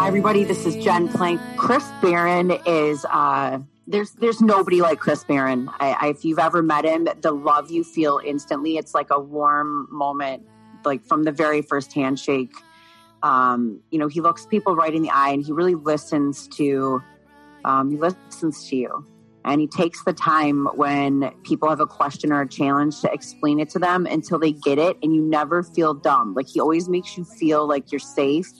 Hi, everybody. This is Jen Plank. Chris Barron is uh, there's there's nobody like Chris Barron. I, I, if you've ever met him, the love you feel instantly. It's like a warm moment, like from the very first handshake. Um, you know, he looks people right in the eye, and he really listens to um, he listens to you, and he takes the time when people have a question or a challenge to explain it to them until they get it, and you never feel dumb. Like he always makes you feel like you're safe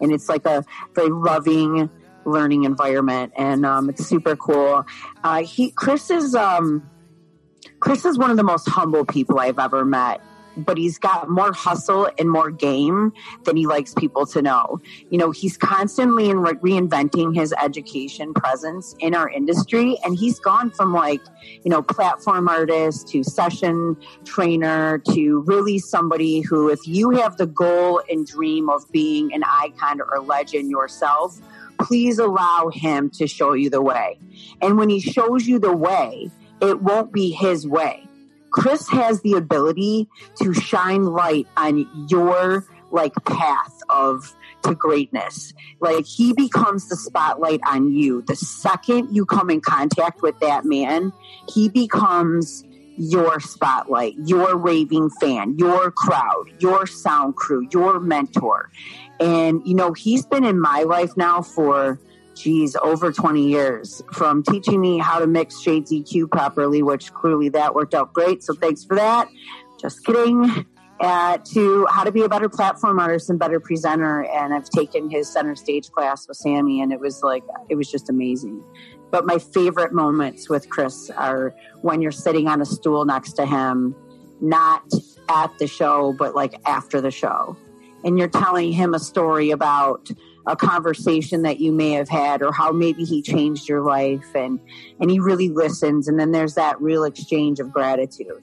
and it's like a very loving learning environment. And um, it's super cool. Uh, he chris is um, chris is one of the most humble people i've ever met but he's got more hustle and more game than he likes people to know. You know, he's constantly in re- reinventing his education presence in our industry, and he's gone from like, you know, platform artist to session trainer to really somebody who, if you have the goal and dream of being an icon or legend yourself, please allow him to show you the way. And when he shows you the way, it won't be his way. Chris has the ability to shine light on your like path of to greatness. Like he becomes the spotlight on you. The second you come in contact with that man, he becomes your spotlight, your raving fan, your crowd, your sound crew, your mentor. And you know, he's been in my life now for geez, over 20 years from teaching me how to mix shades EQ properly, which clearly that worked out great. So thanks for that. Just kidding. Uh, to how to be a better platform artist and better presenter. And I've taken his center stage class with Sammy, and it was like, it was just amazing. But my favorite moments with Chris are when you're sitting on a stool next to him, not at the show, but like after the show. And you're telling him a story about a conversation that you may have had or how maybe he changed your life and and he really listens. And then there's that real exchange of gratitude.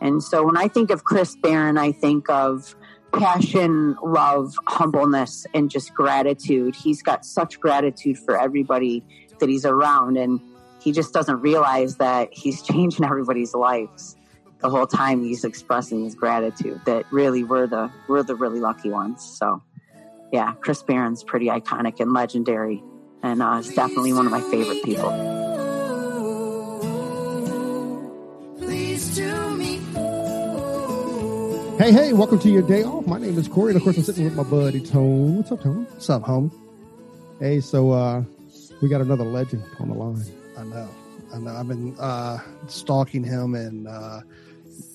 And so when i think of chris barron i think of passion love humbleness and just gratitude. He's got such gratitude for everybody that he's around. And he just doesn't realize that he's changing everybody's lives the whole time he's expressing his gratitude that really we're the we're the really lucky ones. So yeah, Chris Barron's pretty iconic and legendary, and uh, is definitely one of my favorite people. Please to meet Hey, hey, welcome to your day off. My name is Corey, and of course, I'm sitting with my buddy Tone. What's up, Tone? What's up, homie? Hey, so uh, we got another legend on the line. I know. I know. I've been uh, stalking him and, uh,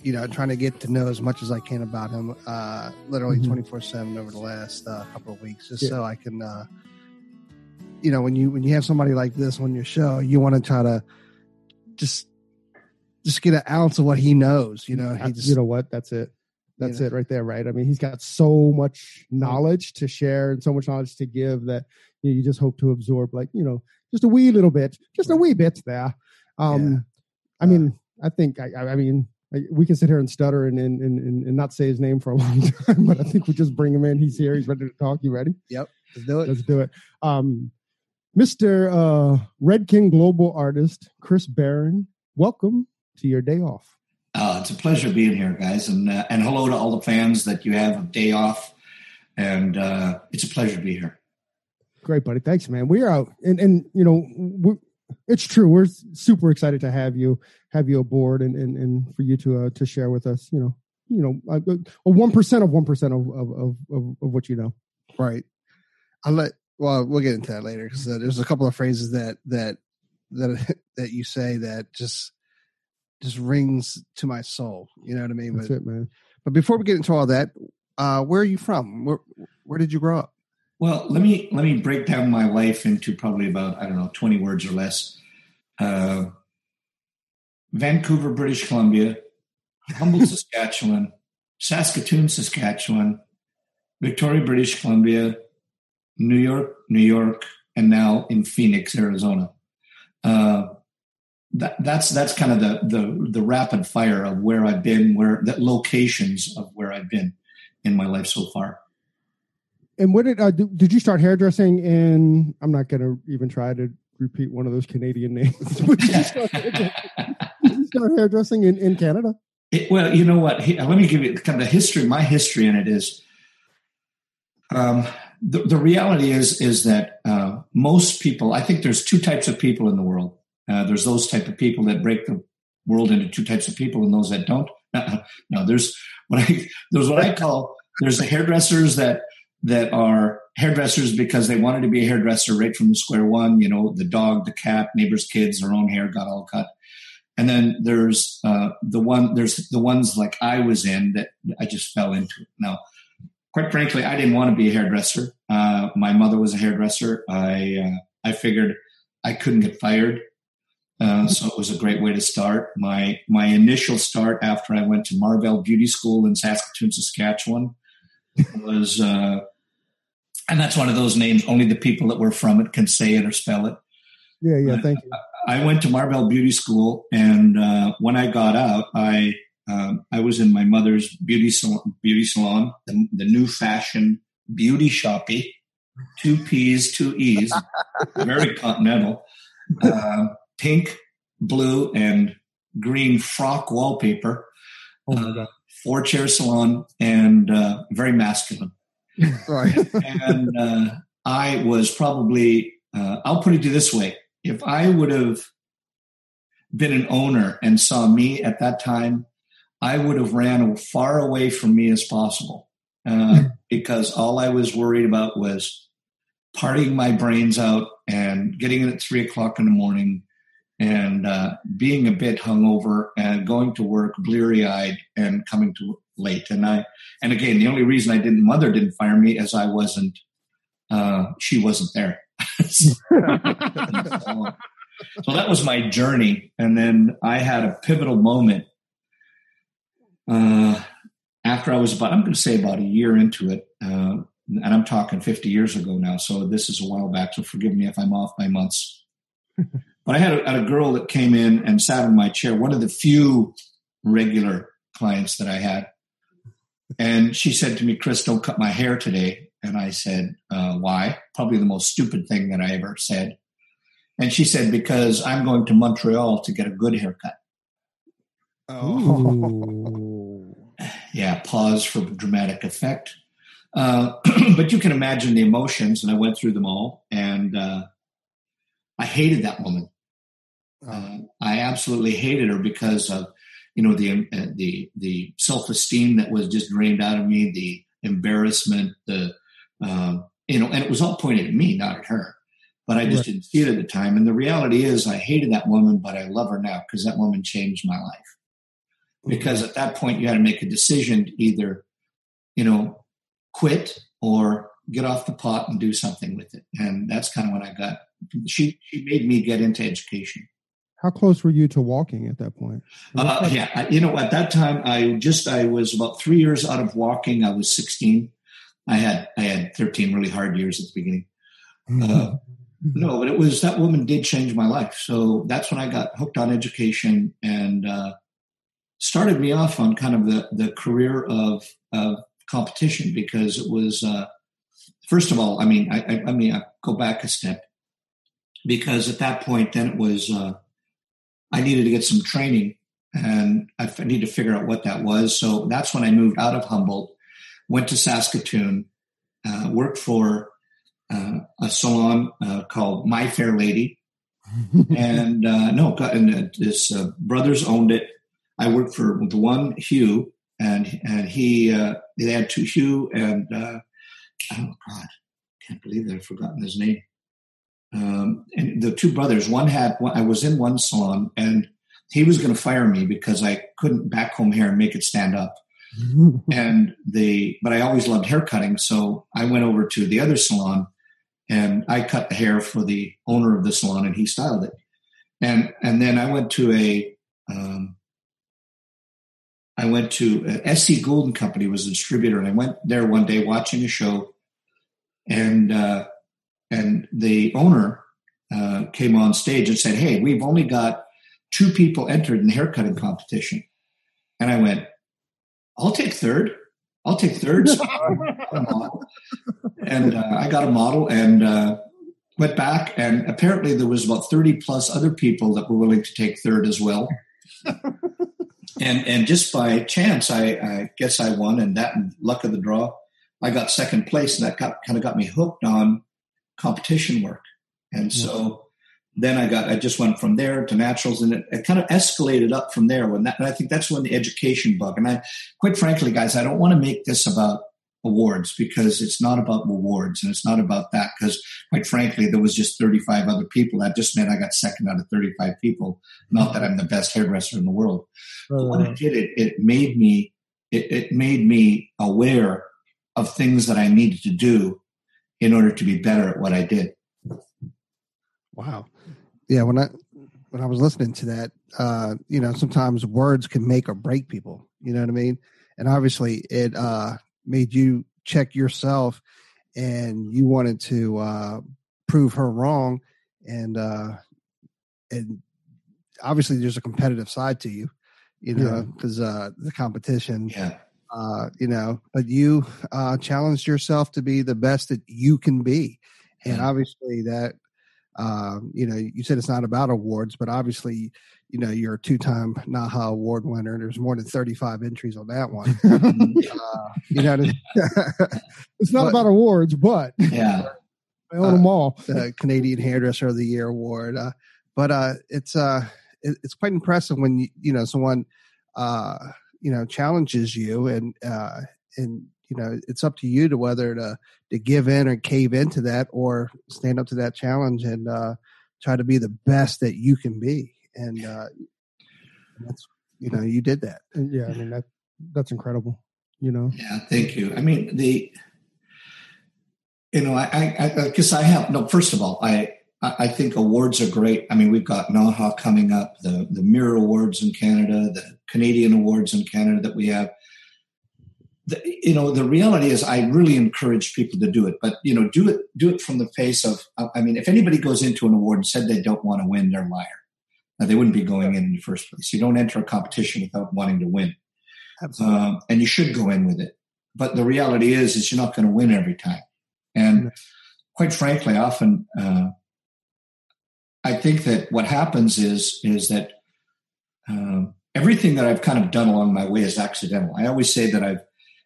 you know, trying to get to know as much as I can about him, uh, literally Mhm. 24 7 over the last uh, couple of weeks, just Yeah. so I can, uh, you know, when you when you have somebody like this on your show, you want to try to just just get an ounce of what he knows. You know, he just you know what? That's it. That's know. it right there, right? I mean, he's got so much knowledge to share and so much knowledge to give that you, know, you just hope to absorb, like you know, just a wee little bit, just a wee bit there. Um, Yeah. I mean, I think I I mean, I, we can sit here and stutter and, and and and not say his name for a long time, but I think we just bring him in. He's here. He's ready to talk. You ready? Yep. Let's do it. Let's do it. Um, Mr. Uh, Redken Global Artist Chris Barron, welcome to your day off. Uh, it's a pleasure being here, guys, and uh, and hello to all the fans that you have a day off, and uh, it's a pleasure to be here. Great, buddy. Thanks, man. We're out, and and you know, we it's true. We're super excited to have you have you aboard, and and, and for you to uh, to share with us. You know, you know, a one percent of one percent of of, of of of what you know. Right. I'll let. Well, we'll get into that later because uh, there's a couple of phrases that that that that you say that just just rings to my soul. You know what I mean? That's but, it, man. but before we get into all that, uh, where are you from? Where where did you grow up? Well, let me let me break down my life into probably about I don't know twenty words or less. Uh, Vancouver, British Columbia, Humboldt, Saskatchewan, Saskatoon, Saskatchewan, Victoria, British Columbia, New York, New York, and now in Phoenix, Arizona. Uh, that, that's that's kind of the, the the rapid fire of where I've been, where the locations of where I've been in my life so far. And what did uh, did you start hairdressing in? I'm not going to even try to repeat one of those Canadian names. start, hairdressing in, in Canada? It, well, you know what? Let me give you kind of the history. My history in it is, um, the, the reality is is that uh, most people. I think there's two types of people in the world. Uh, there's those type of people that break the world into two types of people, and those that don't. no, there's what I there's what I call there's the hairdressers that that are hairdressers because they wanted to be a hairdresser right from the square one. You know, the dog, the cat, neighbors' kids, their own hair got all cut. And then there's uh, the one there's the ones like I was in that I just fell into it. Now, quite frankly, I didn't want to be a hairdresser. Uh, my mother was a hairdresser. I uh, I figured I couldn't get fired, uh, so it was a great way to start. My my initial start after I went to Marvel Beauty School in Saskatoon, Saskatchewan, was, uh, and that's one of those names. Only the people that were from it can say it or spell it. Yeah, yeah. Thank you. I went to Marvel Beauty School, and uh, when I got out, I um, I was in my mother's beauty salon, beauty salon, the, the new fashion beauty shoppy, two P's, two E's, very continental, uh, pink, blue, and green frock wallpaper. Oh! Uh, four chair salon and uh, very masculine. Right. and uh, I was probably, uh, I'll put it this way if I would have been an owner and saw me at that time, I would have ran as far away from me as possible uh, because all I was worried about was partying my brains out and getting in at three o'clock in the morning and uh, being a bit hungover and going to work bleary eyed and coming to late. And I, and again, the only reason I didn't, mother didn't fire me as I wasn't, uh, she wasn't there. So, so that was my journey. And then I had a pivotal moment uh, after I was about, I'm going to say about a year into it. Uh, and I'm talking 50 years ago now. So this is a while back. So forgive me if I'm off by months. but I had a, had a girl that came in and sat in my chair, one of the few regular clients that I had. And she said to me, Chris, don't cut my hair today. And I said, uh, why? Probably the most stupid thing that I ever said. And she said, because I'm going to Montreal to get a good haircut. Oh. yeah, pause for dramatic effect. Uh, but you can imagine the emotions, and I went through them all. And uh, I hated that woman. Uh, I absolutely hated her because of, you know, the uh, the the self esteem that was just drained out of me, the embarrassment, the uh, you know, and it was all pointed at me, not at her. But I just right. didn't see it at the time. And the reality is, I hated that woman, but I love her now because that woman changed my life. Because at that point, you had to make a decision to either, you know, quit or get off the pot and do something with it. And that's kind of when I got. She she made me get into education. How close were you to walking at that point? Uh, yeah, I, you know, at that time, I just I was about three years out of walking. I was sixteen. I had I had thirteen really hard years at the beginning. Uh, no, but it was that woman did change my life. So that's when I got hooked on education and uh, started me off on kind of the the career of of competition because it was uh, first of all, I mean, I, I, I, mean, I go back a step because at that point, then it was uh, I needed to get some training and I need to figure out what that was. So that's when I moved out of Humboldt, went to Saskatoon, uh, worked for uh, a salon uh, called My Fair Lady. and uh, no, and this uh, brothers owned it. I worked for the one Hugh, and and he uh, they had two Hugh and uh, oh God, can't believe I've forgotten his name. Um, and the two brothers, one had I was in one salon, and he was going to fire me because I couldn't back home hair and make it stand up. And the but I always loved hair cutting, so I went over to the other salon and I cut the hair for the owner of the salon, and he styled it. And and then I went to a um, I went to uh, SC Golden Company was a distributor, and I went there one day watching a show, and uh, and the owner uh, came on stage and said, "Hey, we've only got two people entered in the haircutting competition," and I went, "I'll take third. I'll take third." So and uh, I got a model and uh, went back, and apparently there was about thirty plus other people that were willing to take third as well and and just by chance, I, I guess I won, and that luck of the draw, I got second place, and that got, kind of got me hooked on competition work. And so then I got I just went from there to naturals, and it, it kind of escalated up from there. When that, and I think that's when the education bug. And I, quite frankly, guys, I don't want to make this about awards because it's not about awards and it's not about that because quite frankly there was just 35 other people that just meant i got second out of 35 people not that i'm the best hairdresser in the world but what it uh-huh. did it, it made me it, it made me aware of things that i needed to do in order to be better at what i did wow. Yeah when i when i was listening to that uh you know sometimes words can make or break people you know what i mean? And obviously it uh made you check yourself and you wanted to uh, prove her wrong and uh, and obviously there's a competitive side to you you know because yeah. uh, the competition yeah. uh, you know but you uh, challenged yourself to be the best that you can be. And obviously that um, you know you said it's not about awards but obviously you know you're a two-time NAHA award winner. There's more than 35 entries on that one. uh, you know, it's not but, about awards, but yeah, I own uh, them all. The Canadian Hairdresser of the Year award, uh, but uh, it's uh, it, it's quite impressive when you, you know someone uh, you know challenges you and uh, and you know it's up to you to whether to to give in or cave into that or stand up to that challenge and uh, try to be the best that you can be and uh, that's you know you did that. Yeah, I mean that that's incredible. You know. Yeah, thank you. I mean the, you know, I I guess I, I have no. First of all, I I think awards are great. I mean, we've got NAHA coming up, the the Mirror Awards in Canada, the Canadian Awards in Canada that we have. The, you know, the reality is, I really encourage people to do it, but you know, do it do it from the face of. I mean, if anybody goes into an award and said they don't want to win, they're a liar now, they wouldn't be going in in the first place. You don't enter a competition without wanting to win. Um, and you should go in with it. But the reality is, is you're not going to win every time. And quite frankly, often, uh, I think that what happens is, is that, um, everything that I've kind of done along my way is accidental. I always say that I've,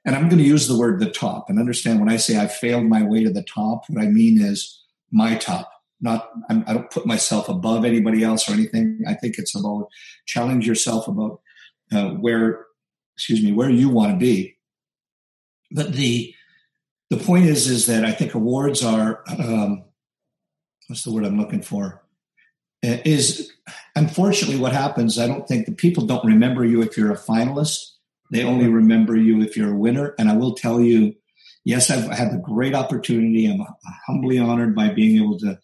and I'm going to use the word the top and understand when I say I failed my way to the top, what I mean is my top not I'm, I do not put myself above anybody else or anything. I think it's about challenge yourself about uh, where, excuse me, where you want to be. But the the point is, is that I think awards are um, what's the word I'm looking for? Uh, is unfortunately what happens. I don't think the people don't remember you if you're a finalist. They only remember you if you're a winner. And I will tell you, yes, I've had the great opportunity. I'm humbly honored by being able to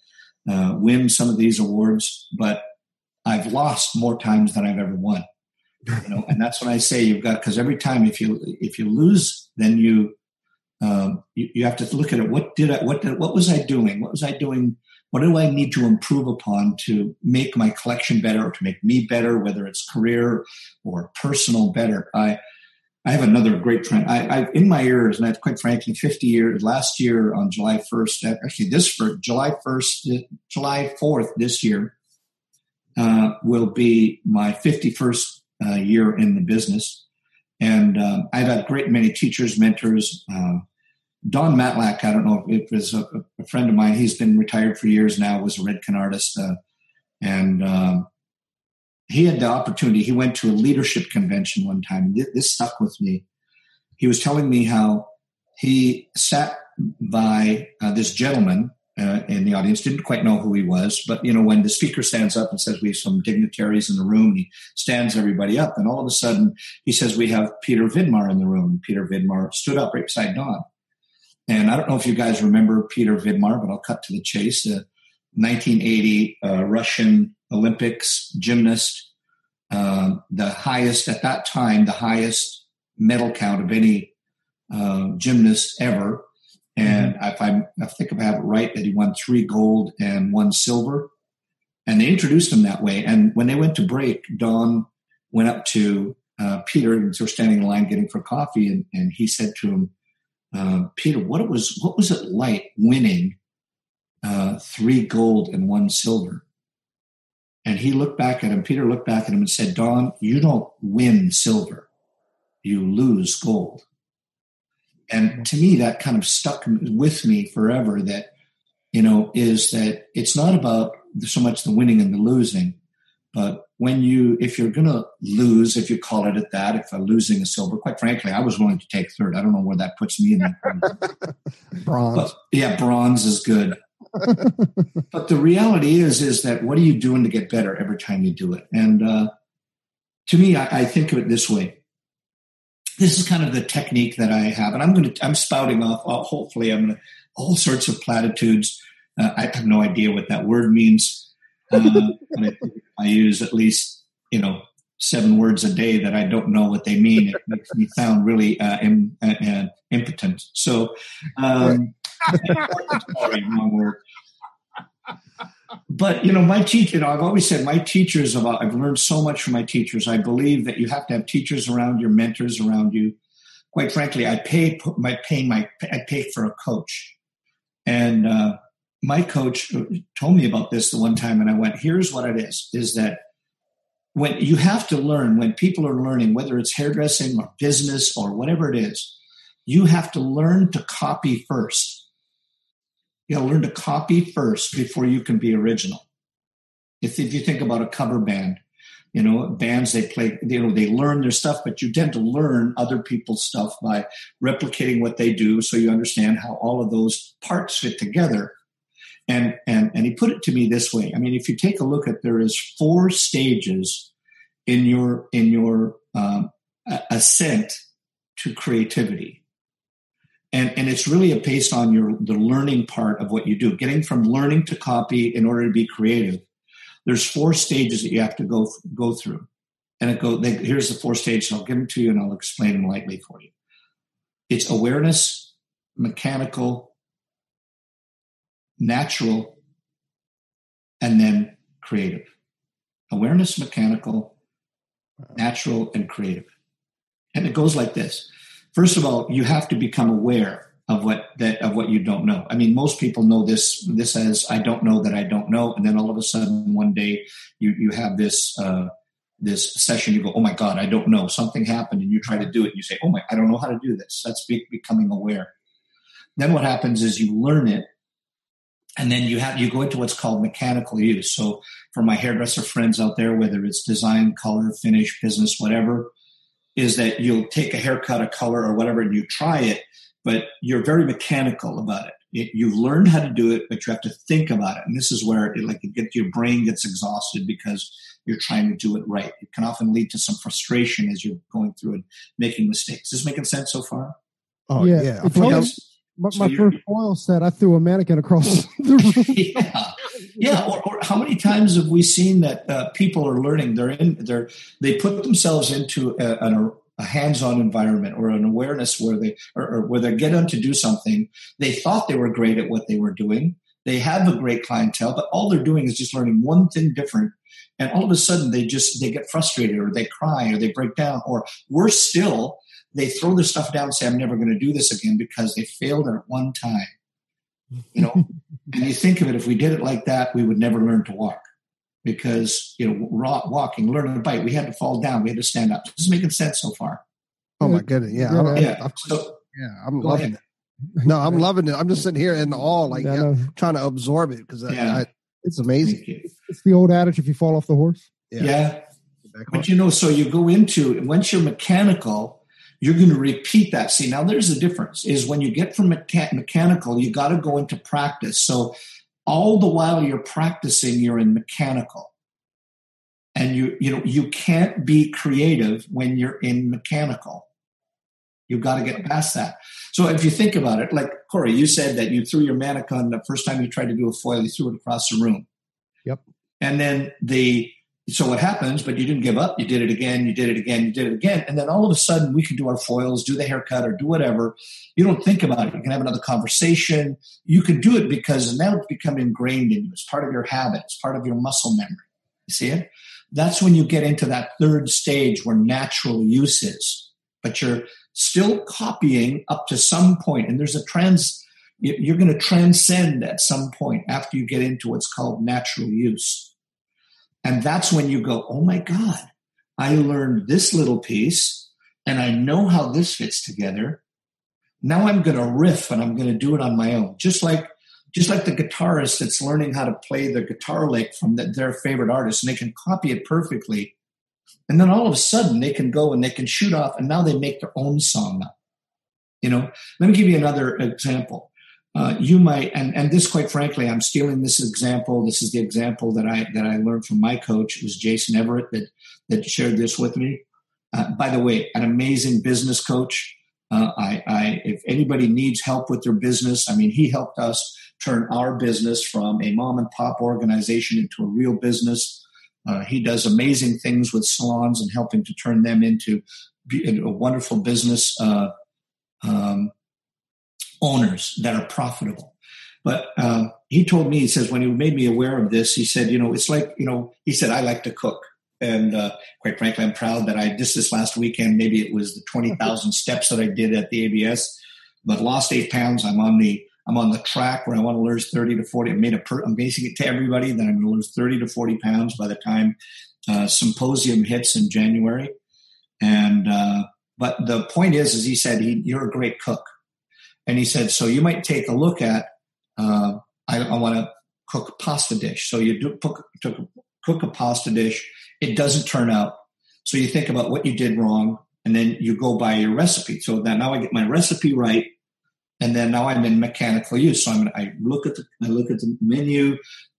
uh, win some of these awards, but I've lost more times than I've ever won. You know, and that's when I say you've got because every time if you if you lose, then you, um, you you, have to look at it. What did I what did, what was I doing? What was I doing? What do I need to improve upon to make my collection better or to make me better, whether it's career or personal better? I I have another great friend. I, I in my ears, and I've quite frankly, 50 years. Last year on July 1st, actually this for July 1st, July 4th this year uh, will be my 51st uh, year in the business, and um, I've had great many teachers, mentors. Uh, Don Matlack, I don't know if it was a, a, friend of mine. He's been retired for years now. Was a Redken artist, uh, and um, he had the opportunity. He went to a leadership convention one time. This stuck with me. He was telling me how he sat by uh, this gentleman uh, in the audience didn't quite know who he was, but you know when the speaker stands up and says we have some dignitaries in the room, he stands everybody up, and all of a sudden he says we have Peter Vidmar in the room. Peter Vidmar stood up right beside Don, and I don't know if you guys remember Peter Vidmar, but I'll cut to the chase. The 1980 uh, Russian Olympics gymnast, uh, the highest at that time, the highest medal count of any uh, gymnast ever and mm-hmm. if I, I think I have it right, that he won three gold and one silver. And they introduced him that way. And when they went to break, Don went up to uh, Peter and they were standing in line getting for coffee. And, and he said to him, uh, Peter, what it was, what was it like winning uh, three gold and one silver? And he looked back at him. Peter looked back at him and said, Don, you don't win silver, you lose gold. And to me, that kind of stuck with me forever that, you know, is that it's not about so much the winning and the losing, but when you, if you're going to lose, if you call it at that, if I'm losing a silver, quite frankly, I was willing to take third. I don't know where that puts me in bronze. But, yeah, bronze is good. But the reality is, is that what are you doing to get better every time you do it? And uh, to me, I, I think of it this way: this is kind of the technique that I have, and I'm going to I'm spouting off. Uh, hopefully, I'm going to all sorts of platitudes. Uh, I have no idea what that word means. Uh, I, I, use at least you know seven words a day that I don't know what they mean. It makes me sound really uh, Im, uh, impotent. So, um, but you know, my teacher, you know, I've always said my teachers about I've learned so much from my teachers. I believe that you have to have teachers around your mentors around you. Quite frankly, I pay my pay my I pay for a coach. And uh, my coach told me about this the one time and I went, here's what it is, is that when you have to learn, when people are learning, whether it's hairdressing or business or whatever it is, you have to learn to copy first you to learn to copy first before you can be original. If, if you think about a cover band, you know, bands they play, you know, they learn their stuff, but you tend to learn other people's stuff by replicating what they do, so you understand how all of those parts fit together. And and and he put it to me this way. I mean, if you take a look at there is four stages in your in your um, ascent to creativity and and it's really a based on your the learning part of what you do. Getting from learning to copy in order to be creative. There's four stages that you have to go go through. And it go they, here's the four stages. I'll give them to you and i'll explain them lightly for you. It's awareness mechanical natural and then creative. Awareness mechanical natural and creative. And it goes like this first of all, you have to become aware of what that of what you don't know. I mean, most people know this this as I don't know that I don't know, and then all of a sudden one day you you have this uh, this session. You go, oh my god, I don't know. Something happened, and you try to do it. And you say, oh my, I don't know how to do this. That's be, becoming aware. Then what happens is you learn it, and then you have you go into what's called mechanical use. So for my hairdresser friends out there, whether it's design, color, finish, business, whatever, is that you'll take a haircut, a color, or whatever, and you try it, but you're very mechanical about it. it you've learned how to do it, but you have to think about it. And this is where it, like it gets your brain gets exhausted because you're trying to do it right. It can often lead to some frustration as you're going through and making mistakes. Is this making sense so far? Oh yeah, yeah. I my, so my first foil set, I threw a mannequin across the room. yeah, yeah. Or, or, how many times have we seen that uh, people are learning? They're in. They're they put themselves into a, a, a hands-on environment or an awareness where they or, or where they get on to do something. They thought they were great at what they were doing. They have a great clientele, but all they're doing is just learning one thing different. And all of a sudden, they just they get frustrated, or they cry, or they break down, or worse still, they throw their stuff down and say, I'm never going to do this again because they failed at one time. You know, and you think of it, if we did it like that, we would never learn to walk because, you know, walking, learning to bite, we had to fall down, we had to stand up. This is making sense so far. Oh my goodness. Yeah. Yeah. I'm, yeah. I'm, so, yeah, I'm loving ahead. it. No, I'm loving it. I'm just sitting here in awe, like yeah, trying to absorb it because yeah. it's amazing. It's the old adage: if you fall off the horse, yeah. yeah. But you know, so you go into once you're mechanical, you're going to repeat that. See, now there's a difference is when you get from mecha- mechanical, you got to go into practice. So all the while you're practicing, you're in mechanical. And you, you know, you can't be creative when you're in mechanical. You've got to get past that. So if you think about it, like Corey, you said that you threw your mannequin the first time you tried to do a foil, you threw it across the room. Yep. And then the so what happens, but you didn't give up. You did it again, you did it again, you did it again. And then all of a sudden we can do our foils, do the haircut or do whatever. You don't think about it. You can have another conversation. You can do it because now it's become ingrained in you. It's part of your habit. It's part of your muscle memory. You see it? That's when you get into that third stage where natural use is. But you're still copying up to some point, and there's a trans. You're going to transcend at some point after you get into what's called natural use, and that's when you go, "Oh my God, I learned this little piece, and I know how this fits together. Now I'm going to riff, and I'm going to do it on my own, just like." Just like the guitarist that's learning how to play the guitar lick from the, their favorite artist, and they can copy it perfectly and then all of a sudden they can go and they can shoot off and now they make their own song up. You know, let me give you another example. Uh, you might, and, and this, quite frankly, I'm stealing this example. This is the example that I that I learned from my coach. It was Jason Everett that that shared this with me. Uh, by the way, an amazing business coach. Uh, I, I, if anybody needs help with their business, I mean, he helped us turn our business from a mom and pop organization into a real business. Uh, he does amazing things with salons and helping to turn them into a wonderful business uh, um, owners that are profitable. But um, he told me, he says, when he made me aware of this, he said, you know, it's like, you know, he said, I like to cook. And uh, quite frankly, I'm proud that I just this last weekend, maybe it was the 20,000 steps that I did at the ABS, but lost eight pounds. I'm on the I'm on the track where I want to lose 30 to 40. I made a per, I'm basing it to everybody that I'm going to lose 30 to 40 pounds by the time uh, symposium hits in January. And, uh, but the point is, is he said, he, you're a great cook. And he said, so you might take a look at, uh, I, I want to cook a pasta dish. So you do cook, cook a pasta dish. It doesn't turn out. So you think about what you did wrong and then you go by your recipe. So that now I get my recipe right and then now I'm in mechanical use. So I'm, I look at the I look at the menu,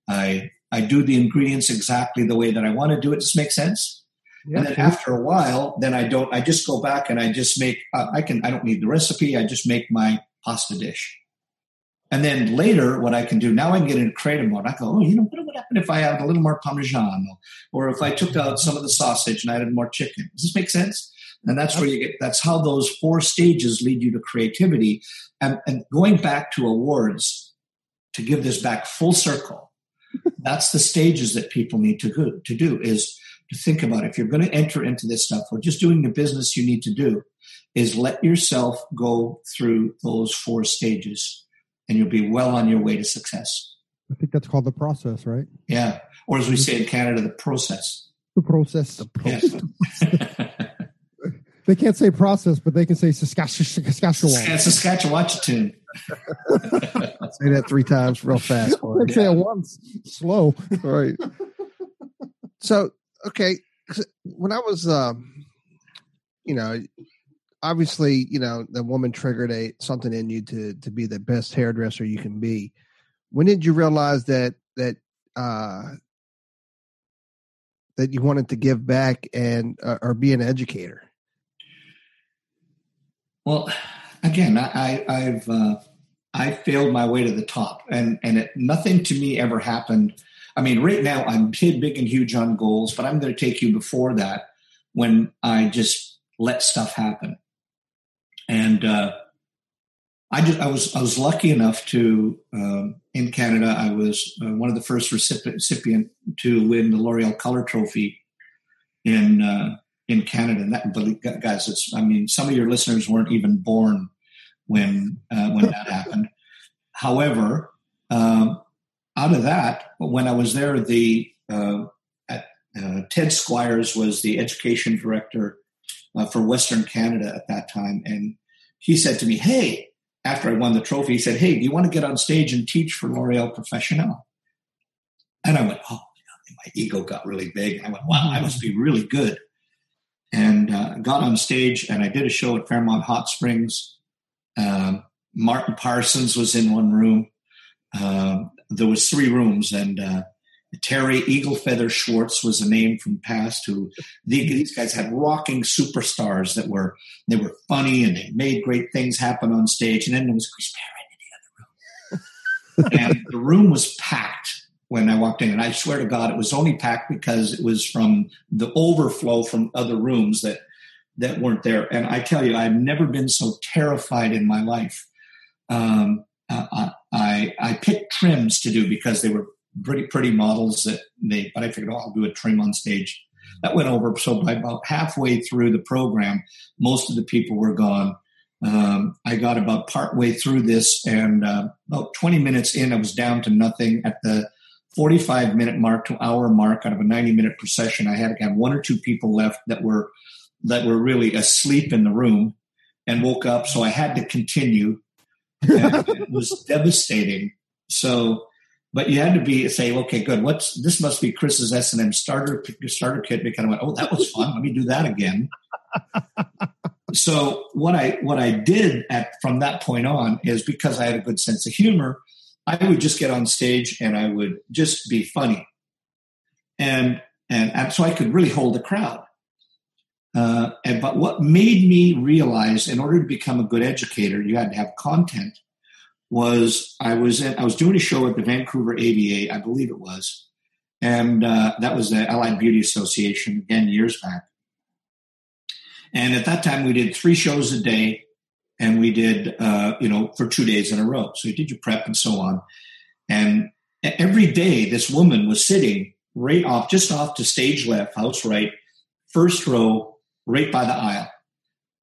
I I do the ingredients exactly the way that I want to do it. Does make sense? and then after a while, then I don't. I just go back and I just make. Uh, I can. I don't need the recipe. I just make my pasta dish. And then later, what I can do now, I can get into creative mode. I go, oh, you know, what would happen if I added a little more parmesan, or if I took out some of the sausage and added more chicken? Does this make sense? And that's where you get, that's how those four stages lead you to creativity. And, and going back to awards, to give this back full circle, that's the stages that people need to go, to do is to think about if you're going to enter into this stuff or just doing the business you need to do is let yourself go through those four stages and you'll be well on your way to success. I think that's called the process, right? Yeah. Or as we say in Canada, the process. The process. The process. They can't say process, but they can say Saskatchewan. Saskatchewan tune. say that three times real fast. They say it once, slow. Right. So, okay, when I was, um, you know, obviously, you know, the woman triggered a something in you to to be the best hairdresser you can be. When did you realize that that uh, that you wanted to give back and uh, or be an educator? Well, again, I, I have uh, I failed my way to the top, and and it, nothing to me ever happened. I mean, right now I'm big, big and huge on goals, but I'm going to take you before that when I just let stuff happen, and uh, I just I was I was lucky enough to um, in Canada I was uh, one of the first recipient to win the L'Oreal Color Trophy in uh, in Canada. And that, guys, it's, I mean, some of your listeners weren't even born when, uh, when that happened. However, um, out of that, when I was there, the, uh, at, uh, Ted Squires was the education director uh, for Western Canada at that time. And he said to me, Hey, after I won the trophy, he said, Hey, do you want to get on stage and teach for L'Oreal Professionnel? And I went, Oh, my ego got really big. I went, Wow, I must be really good and uh, got on stage and I did a show at Fairmont Hot Springs. Um, Martin Parsons was in one room. Um, there was three rooms, and uh, Terry Eagle Feather Schwartz was a name from past. Who these guys had rocking superstars that were they were funny and they made great things happen on stage. And then there was Chris Barron in the other room, and the room was packed when I walked in. And I swear to God, it was only packed because it was from the overflow from other rooms that that weren't there. And I tell you, I've never been so terrified in my life. Um, uh, I I picked trims to do because they were pretty pretty models that they. But I figured, oh, I'll do a trim on stage. That went over. So by about halfway through the program, most of the people were gone. Um, I got about partway through this, and uh, about 20 minutes in, I was down to nothing. At the 45 minute mark to hour mark out of a 90 minute procession, I had to have one or two people left that were that were really asleep in the room and woke up. So I had to continue. it was devastating. So, but you had to be say, okay, good. What's this? Must be Chris's S and M starter starter kit. Because I went, oh, that was fun. Let me do that again. so what I what I did at from that point on is because I had a good sense of humor, I would just get on stage and I would just be funny, and and, and so I could really hold a crowd. Uh, and, but what made me realize in order to become a good educator, you had to have content. Was I was at, I was doing a show at the Vancouver ABA, I believe it was, and uh, that was the Allied Beauty Association again years back. And at that time, we did three shows a day, and we did uh, you know for two days in a row. So you did your prep and so on, and every day this woman was sitting right off, just off to stage left, house right, first row right by the aisle.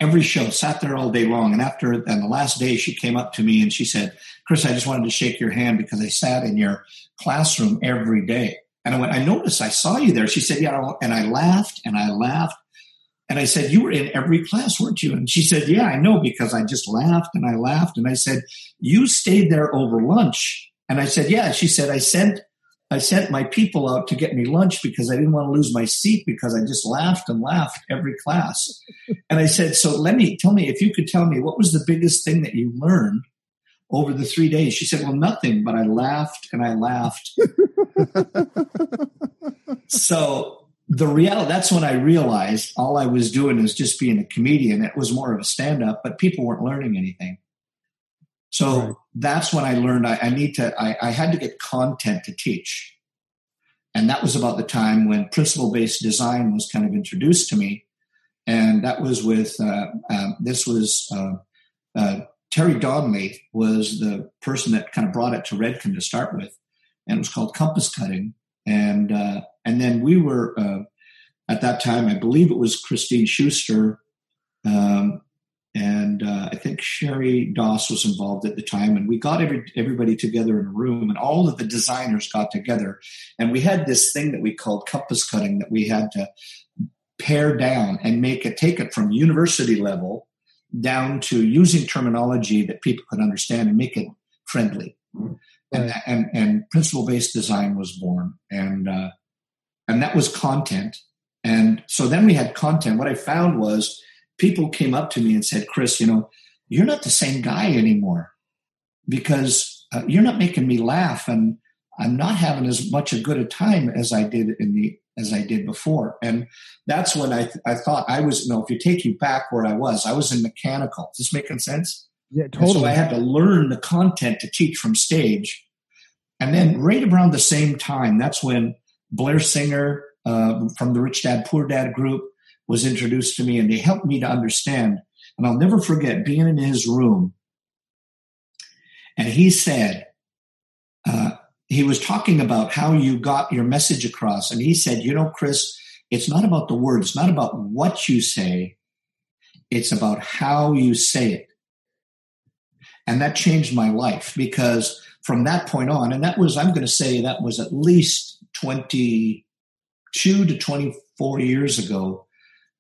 Every show, sat there all day long. And after and the last day, she came up to me and she said, Chris, I just wanted to shake your hand because I sat in your classroom every day. And I went, I noticed I saw you there. She said, Yeah. And I laughed and I laughed. And I said, You were in every class, weren't you? And she said, Yeah, I know because I just laughed and I laughed. And I said, You stayed there over lunch. And I said, Yeah. She said, I sent I sent my people out to get me lunch because I didn't want to lose my seat because I just laughed and laughed every class. and I said, So let me tell me if you could tell me what was the biggest thing that you learned over the three days. She said, Well, nothing, but I laughed and I laughed. so the real that's when I realized all I was doing was just being a comedian. It was more of a stand up, but people weren't learning anything. So right. that's when I learned I, I need to, I, I, had to get content to teach. And that was about the time when principle based design was kind of introduced to me. And that was with, uh, um, this was uh, uh, Terry Donnelly was the person that kind of brought it to Redken to start with. And it was called compass cutting. And, uh, and then we were, uh, at that time, I believe it was Christine Schuster um, and uh, I think Sherry Doss was involved at the time, and we got every, everybody together in a room, and all of the designers got together, and we had this thing that we called compass cutting that we had to pare down and make it take it from university level down to using terminology that people could understand and make it friendly. And, and, and principle based design was born, and uh, and that was content. And so then we had content. What I found was people came up to me and said, Chris, you know, you're not the same guy anymore because uh, you're not making me laugh and I'm not having as much a good a time as I did in the as I did before. And that's when I th- I thought I was, you know, if you take you back where I was, I was in mechanical. Is this making sense? Yeah, totally. And so I had to learn the content to teach from stage. And then right around the same time, that's when Blair Singer uh, from the Rich Dad Poor Dad group was introduced to me and they helped me to understand. And I'll never forget being in his room. And he said, uh, he was talking about how you got your message across. And he said, you know, Chris, it's not about the words, it's not about what you say, it's about how you say it. And that changed my life because from that point on, and that was, I'm going to say that was at least 22 to 24 years ago,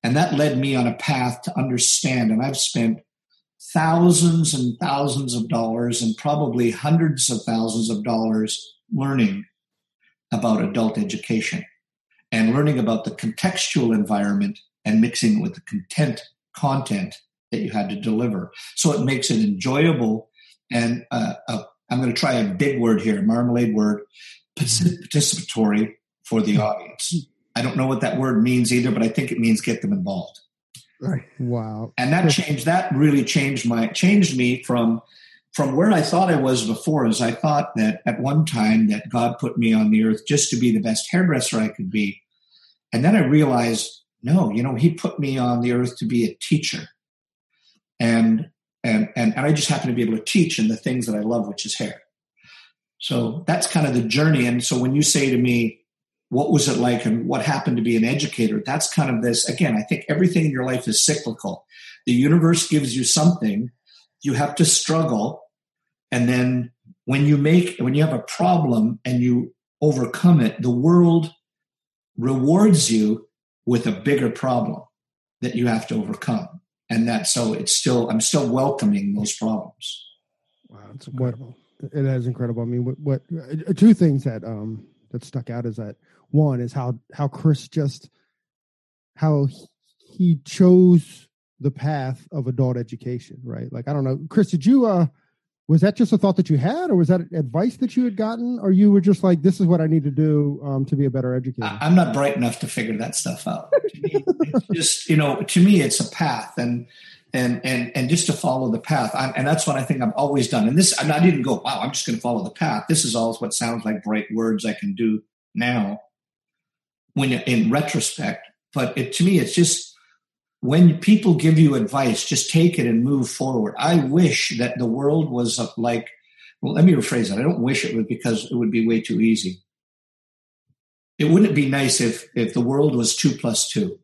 and that led me on a path to understand. And I've spent thousands and thousands of dollars and probably hundreds of thousands of dollars learning about adult education and learning about the contextual environment and mixing it with the content content that you had to deliver. So it makes it enjoyable and uh, a, I'm going to try a big word here, marmalade word, participatory for the audience. I don't know what that word means either, but I think it means get them involved. Right. Wow. And that changed. That really changed my changed me from from where I thought I was before. Is I thought that at one time that God put me on the earth just to be the best hairdresser I could be, and then I realized no, you know, He put me on the earth to be a teacher, and and and, and I just happen to be able to teach in the things that I love, which is hair. So that's kind of the journey. And so when you say to me, what was it like and what happened to be an educator? That's kind of this again, I think everything in your life is cyclical. The universe gives you something, you have to struggle. And then when you make, when you have a problem and you overcome it, the world rewards you with a bigger problem that you have to overcome. And that, so it's still, I'm still welcoming those problems. Wow, it's What- incredible. It is incredible. I mean, what, what uh, two things that um that stuck out is that one is how how Chris just how he- he chose the path of adult education, right? Like I don't know, Chris, did you uh was that just a thought that you had, or was that advice that you had gotten, or you were just like, "This is what I need to do um, to be a better educator"? I'm not bright enough to figure that stuff out. To me, it's just you know, to me, it's a path, and and and and just to follow the path, I, and that's what I think I've always done. And this, I didn't go, wow, I'm just going to follow the path. This is all what sounds like bright words I can do now, when in retrospect. But it, to me, it's just when people give you advice, just take it and move forward. I wish that the world was like. Well, let me rephrase that. I don't wish it was because it would be way too easy it wouldn't be nice if if the world was two plus two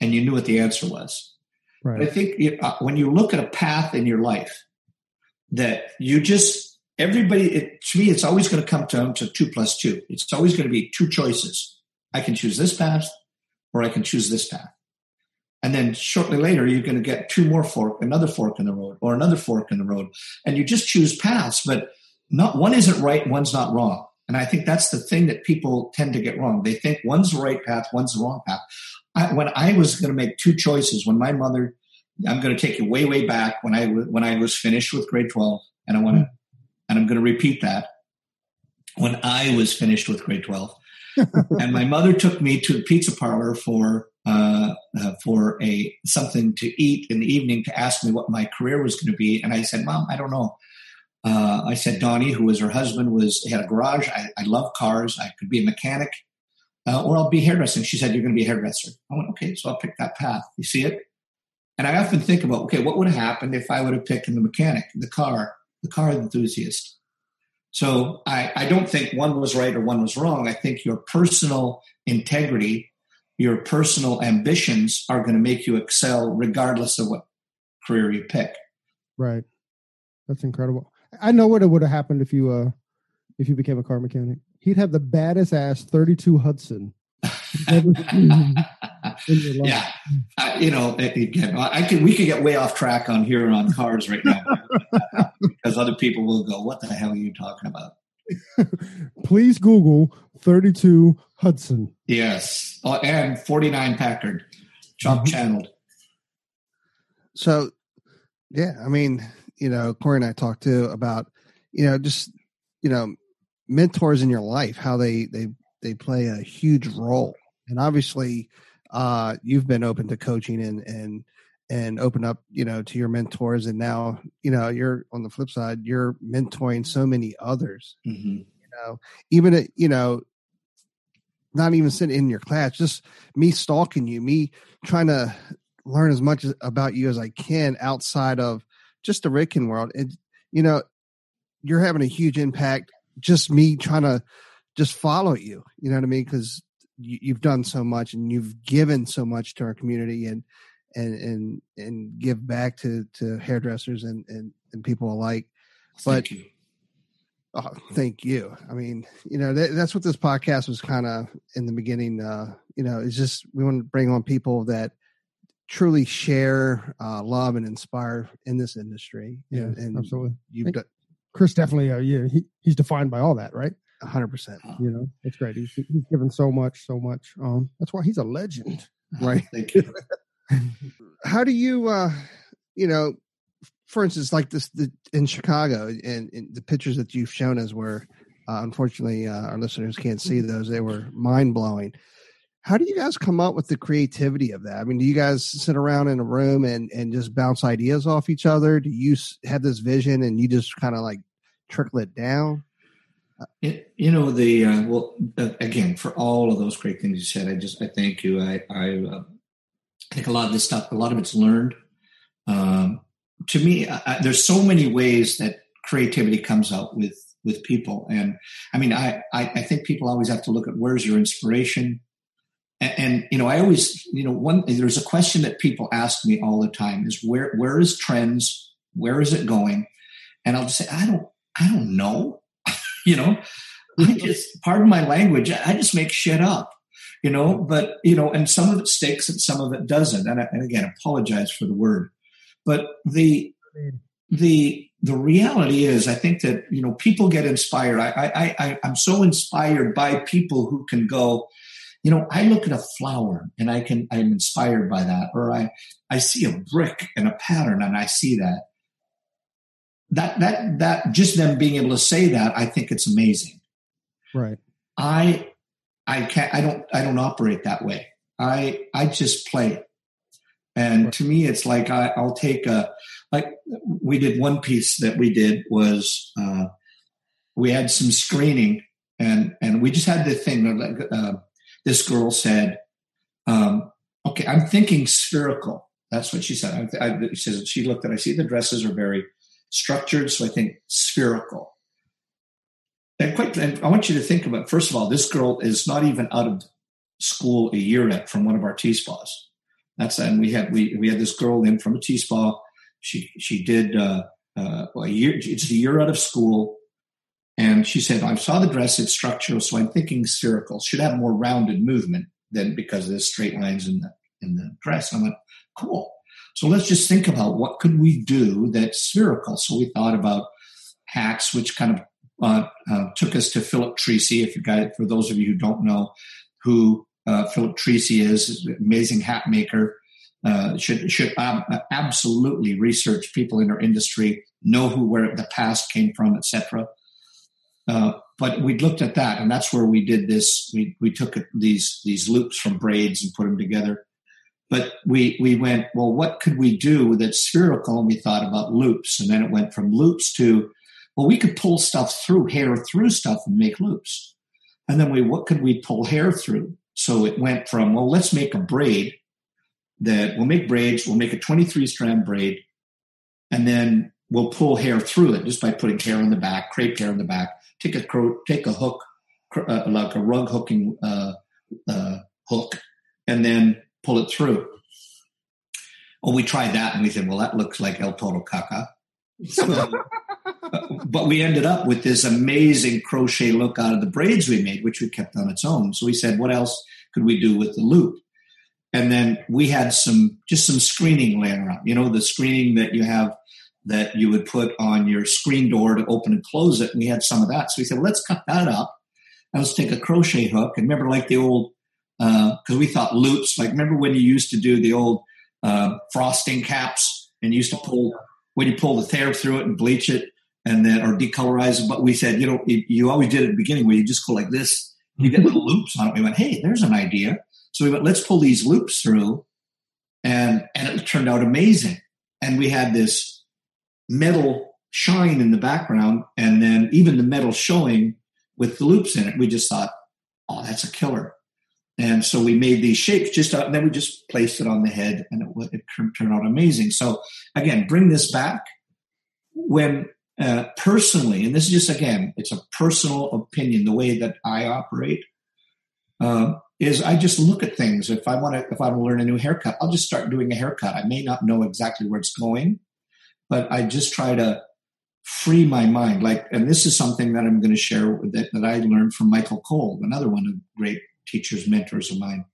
and you knew what the answer was but i think it, uh, when you look at a path in your life that you just everybody it, to me it's always going to come down to two plus two it's always going to be two choices i can choose this path or i can choose this path and then shortly later you're going to get two more fork another fork in the road or another fork in the road and you just choose paths but not one isn't right one's not wrong and I think that's the thing that people tend to get wrong. They think one's the right path, one's the wrong path. I, when I was going to make two choices, when my mother, I'm going to take you way, way back when I when I was finished with grade 12, and I want to, and I'm going to repeat that. When I was finished with grade 12, and my mother took me to the pizza parlor for uh, uh, for a something to eat in the evening to ask me what my career was going to be, and I said, "Mom, I don't know." Uh, I said Donnie, who was her husband, was had a garage. I, I love cars. I could be a mechanic, uh, or I'll be hairdressing. She said, "You're going to be a hairdresser." I went, "Okay," so I'll pick that path. You see it? And I often think about, okay, what would have happened if I would have picked the mechanic, the car, the car enthusiast? So I, I don't think one was right or one was wrong. I think your personal integrity, your personal ambitions are going to make you excel regardless of what career you pick. Right. That's incredible. I know what it would have happened if you uh if you became a car mechanic. He'd have the baddest ass 32 Hudson. Never seen in your life. yeah, uh, you know, again, I could we could get way off track on here on cars right now because other people will go, "What the hell are you talking about?" Please Google 32 Hudson. Yes, oh, and forty nine Packard, chop Mhm. channeled. So, yeah, I mean, you know, Corey and I talked too about, you know, just you know, mentors in your life, how they they they play a huge role, and obviously, uh, you've been open to coaching and and and open up, you know, to your mentors, and now, you know, you're on the flip side, you're mentoring so many others, hmm you know, even at, you know, not even sitting in your class, just me stalking you, me trying to learn as much about you as I can outside of just the Redken world. And, you know, you're having a huge impact. Just me trying to just follow you, you know what I mean? Because you, you've done so much and you've given so much to our community and, and, and, and give back to, to hairdressers and, and, and people alike. But Thank you. Oh, thank you. I mean, you know, that, that's what this podcast was kind of in the beginning. Uh, you know, it's just we want to bring on people that truly share uh, love and inspire in this industry. Yeah, and, and absolutely. you've done Chris definitely uh, yeah, he, he's defined by all that, right? hundred percent, You know, it's great. He's, he's given so much, so much. Um, that's why he's a legend. right? Thank you. How do you, uh, you know, for instance, like this the, in Chicago, and, and, the pictures that you've shown us were, uh, unfortunately, uh, our listeners can't see those. They were mind blowing. How do you guys come up with the creativity of that? I mean, do you guys sit around in a room and and just bounce ideas off each other? Do you have this vision and you just kind of like trickle it down? You know the uh, well uh, again for all of those great things you said. I just I thank you. I I, uh, I think a lot of this stuff, a lot of it's learned. Um, to me, I, there's so many ways that creativity comes out with with people, and I mean, I, I I think people always have to look at where's your inspiration, and, and, you know i always you know one there's a question that people ask me all the time is where where is trends? Where is it going? And i'll just say i don't i don't know. You know i just pardon my language i just make shit up you know but you know and some of it sticks and some of it doesn't and, I, and again apologize for the word but the the the reality is i think that you know people get inspired i i, I i'm so inspired by people who can go you know, I look at a flower and I can, I'm inspired by that, or I, I see a brick and a pattern and I see that. That, that, that, just them being able to say that, I think it's amazing. Right. I, I can't, I don't, I don't operate that way. I, I just play And to me, it's like I, will take a, like we did one piece that we did was uh, we had some screening and and we just had the thing like uh, this girl said, um, okay, I'm thinking spherical. That's what she said. I, I, she says she looked at. I see the dresses are very structured, so I think spherical. And quite, I want you to think about. First of all, this girl is not even out of school a year yet from one of our TSPAs. That's and we had we we had this girl in from a TSPA. She she did uh, uh, a year. It's a year out of school. And she said, I saw the dress, it's structural, so I'm thinking spherical. Should have more rounded movement than because of the straight lines in the in the dress. I went, cool. So let's just think about what could we do that's spherical. So we thought about hacks which kind of uh, uh, took us to Philip Treacy. If you guys, for those of you who don't know who uh, Philip Treacy is, amazing hat maker. Uh, should should ab- absolutely research people in our industry, know who where the past came from, etc. Uh, but we looked at that, and that's where we did this. We we took these these loops from braids and put them together. But we we went well. What could we do that's spherical? And we thought about loops, and then it went from loops to well, we could pull stuff through hair through stuff and make loops. And then we what could we pull hair through? So it went from well, let's make a braid that we'll make braids. We'll make a 23 strand braid, and then we'll pull hair through it just by putting hair in the back, crepe hair in the back, take a take a hook, uh, like a rug hooking uh, uh, hook, and then pull it through. Well, we tried that and we said, well, that looks like El Toro Caca. So, but we ended up with this amazing crochet look out of the braids we made, which we kept on its own. So we said, what else could we do with the loop? And then we had some, just some screening laying around, you know, the screening that you have that you would put on your screen door to open and close it. And we had some of that. So we said, let's cut that up. And let's take a crochet hook. And remember, like the old, because uh, we thought loops, like remember when you used to do the old uh, frosting caps and you used to pull, when you pull the hair through it and bleach it and then, or decolorize. But we said, you know, you, always did at the beginning where you just go like this, you get little loops on it. We went, hey, there's an idea. So we went, let's pull these loops through. And, and it turned out amazing. And we had this metal shine in the background and then even the metal showing with the loops in it. We just thought, oh, that's a killer. And so we made these shapes just out, and then we just placed it on the head, and it, it turned out amazing. So again, bring this back when uh, personally, and this is just again, it's a personal opinion. The way that I operate uh, is I just look at things. If I want to, if I want to learn a new haircut, I'll just start doing a haircut. I may not know exactly where it's going, but I just try to free my mind. Like, and this is something that I'm going to share that, that I learned from Michael Cole, another one of great teachers, mentors of mine.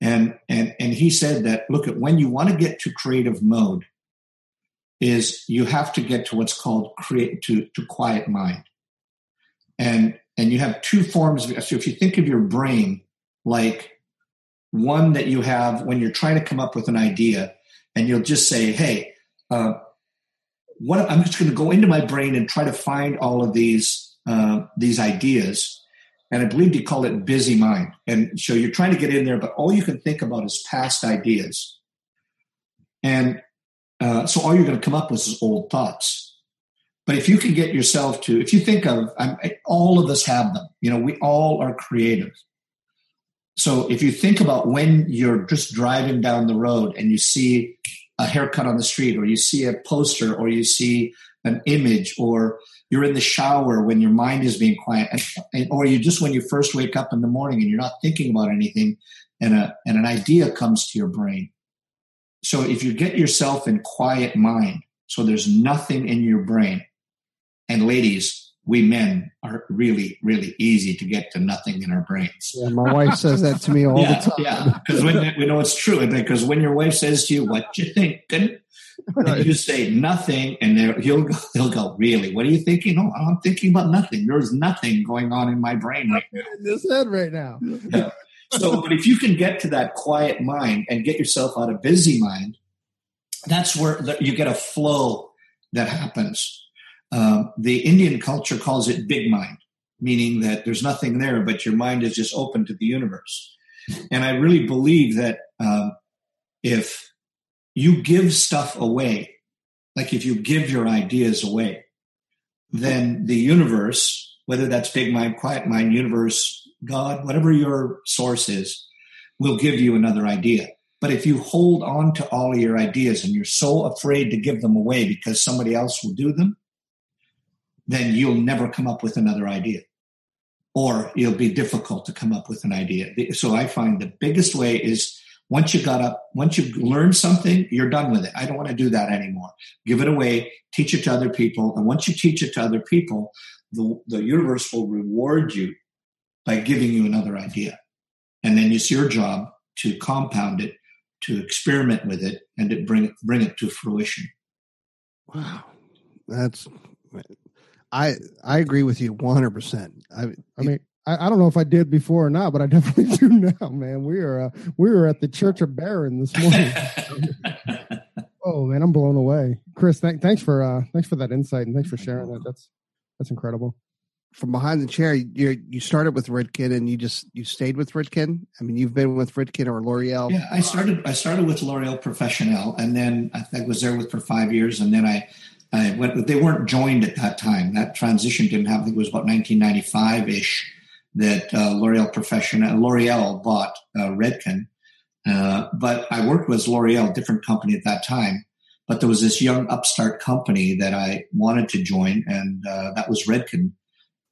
And, and, and he said that, look at when you want to get to creative mode is you have to get to what's called create to, to quiet mind. And, and you have two forms of, so if you think of your brain like one that you have when you're trying to come up with an idea and you'll just say, Hey, uh, what I'm just going to go into my brain and try to find all of these uh, these ideas. And I believe you call it busy mind. And so you're trying to get in there, but all you can think about is past ideas. And uh, so all you're going to come up with is old thoughts. But if you can get yourself to, if you think of, I'm, all of us have them. You know, we all are creative. So if you think about when you're just driving down the road and you see a haircut on the street, or you see a poster, or you see an image, or you're in the shower when your mind is being quiet, and, or you just when you first wake up in the morning and you're not thinking about anything, and a and an idea comes to your brain. So if you get yourself in quiet mind, so there's nothing in your brain, and ladies, we men are really, really easy to get to nothing in our brains. Yeah, my wife says that to me all yeah, the time. Yeah, because when we know it's true, because when your wife says to you, "What you thinking?" Right. and you say nothing, and he'll go, he'll go, "Really? What are you thinking?" Oh, I'm thinking about nothing. There's nothing going on in my brain right now. In this head right now. Yeah. So, but if you can get to that quiet mind and get yourself out of busy mind, that's where you get a flow that happens um, the Indian culture calls it big mind, meaning that there's nothing there, but your mind is just open to the universe. And I really believe that um, if you give stuff away, like if you give your ideas away, then the universe, whether that's big mind, quiet mind, universe, God, whatever your source is, will give you another idea. But if you hold on to all of your ideas and you're so afraid to give them away because somebody else will do them, then you'll never come up with another idea or it'll be difficult to come up with an idea. So I find the biggest way is once you got up, once you've learned something, you're done with it. I don't want to do that anymore. Give it away, teach it to other people. And once you teach it to other people, the, the universe will reward you by giving you another idea. And then it's your job to compound it, to experiment with it, and to bring it, bring it to fruition. Wow. That's I I agree with you 100. percent I I mean I, I, don't know if I did before or not, but I definitely do now, man. We are uh, we were at the Church of Barron this morning. oh man, I'm blown away, Chris. Th- thanks for uh, thanks for that insight and thanks for sharing that. That's that's incredible. From behind the chair, you you started with Redken and you just you stayed with Redken. I mean, you've been with Redken or L'Oreal. Yeah, I started I started with L'Oreal Professionnel, and then I, was there with for five years, and then I I went, they weren't joined at that time. That transition didn't happen. I think it was about 1995 ish that uh, L'Oreal Professionnel, L'Oreal bought uh, Redken. Uh, but I worked with L'Oreal, different company at that time. But there was this young upstart company that I wanted to join, and uh, that was Redken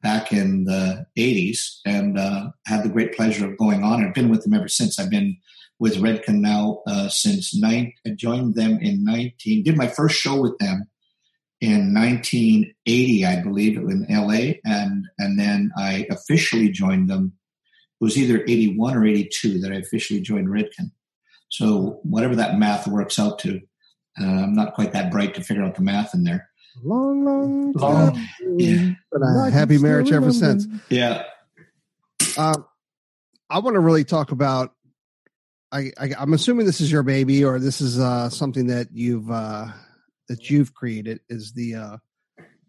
back in the 80s, and uh, had the great pleasure of going on. I've been with them ever since. I've been with Redken now uh, since nine. I joined them in 19. Did my first show with them in 1980, I believe, in LA, and and then I officially joined them. It was either 81 or 82 that I officially joined Redken. So whatever that math works out to, uh, I'm not quite that bright to figure out the math in there. Long, long, long. Yeah. But a happy marriage ever since. Yeah. Uh, I want to really talk about. I, I, am assuming this is your baby, or this is uh, something that you've uh, that you've created is the uh,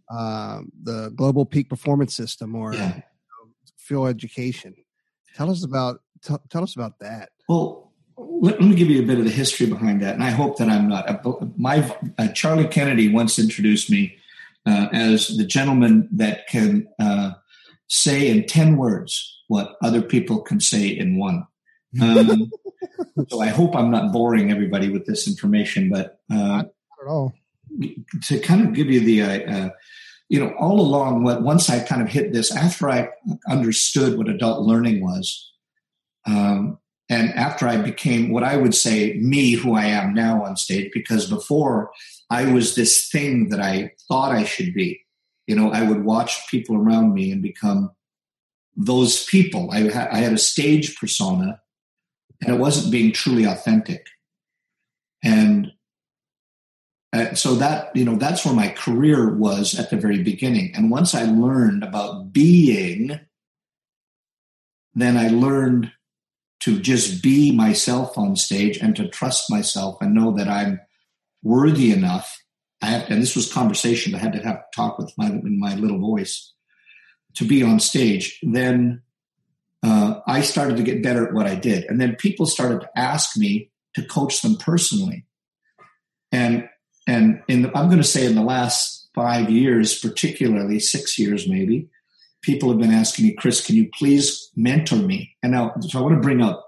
uh, the global peak performance system or yeah. fuel education. Tell us about t- tell us about that. Well, let, me give you a bit of the history behind that, and I hope that I'm not. My uh, Charlie Kennedy once introduced me uh, as the gentleman that can uh, say in ten words what other people can say in one. Um, so I hope I'm not boring everybody with this information, but uh, not at all to kind of give you the, uh, uh, you know, all along, what once I kind of hit this, after I understood what adult learning was, um, and after I became what I would say me, who I am now on stage, because before I was this thing that I thought I should be. You know, I would watch people around me and become those people. I, ha- I had a stage persona, and it wasn't being truly authentic. And uh, so that you know that's where my career was at the very beginning and once i learned about being then i learned to just be myself on stage and to trust myself and know that i'm worthy enough I have, and this was conversation. I had to have talk with my in my little voice to be on stage. Then uh, I started to get better at what I did, and then people started to ask me to coach them personally. And and in the, I'm going to say in the last five years, particularly six years maybe, people have been asking me, Chris, can you please mentor me? And now, so I want to bring up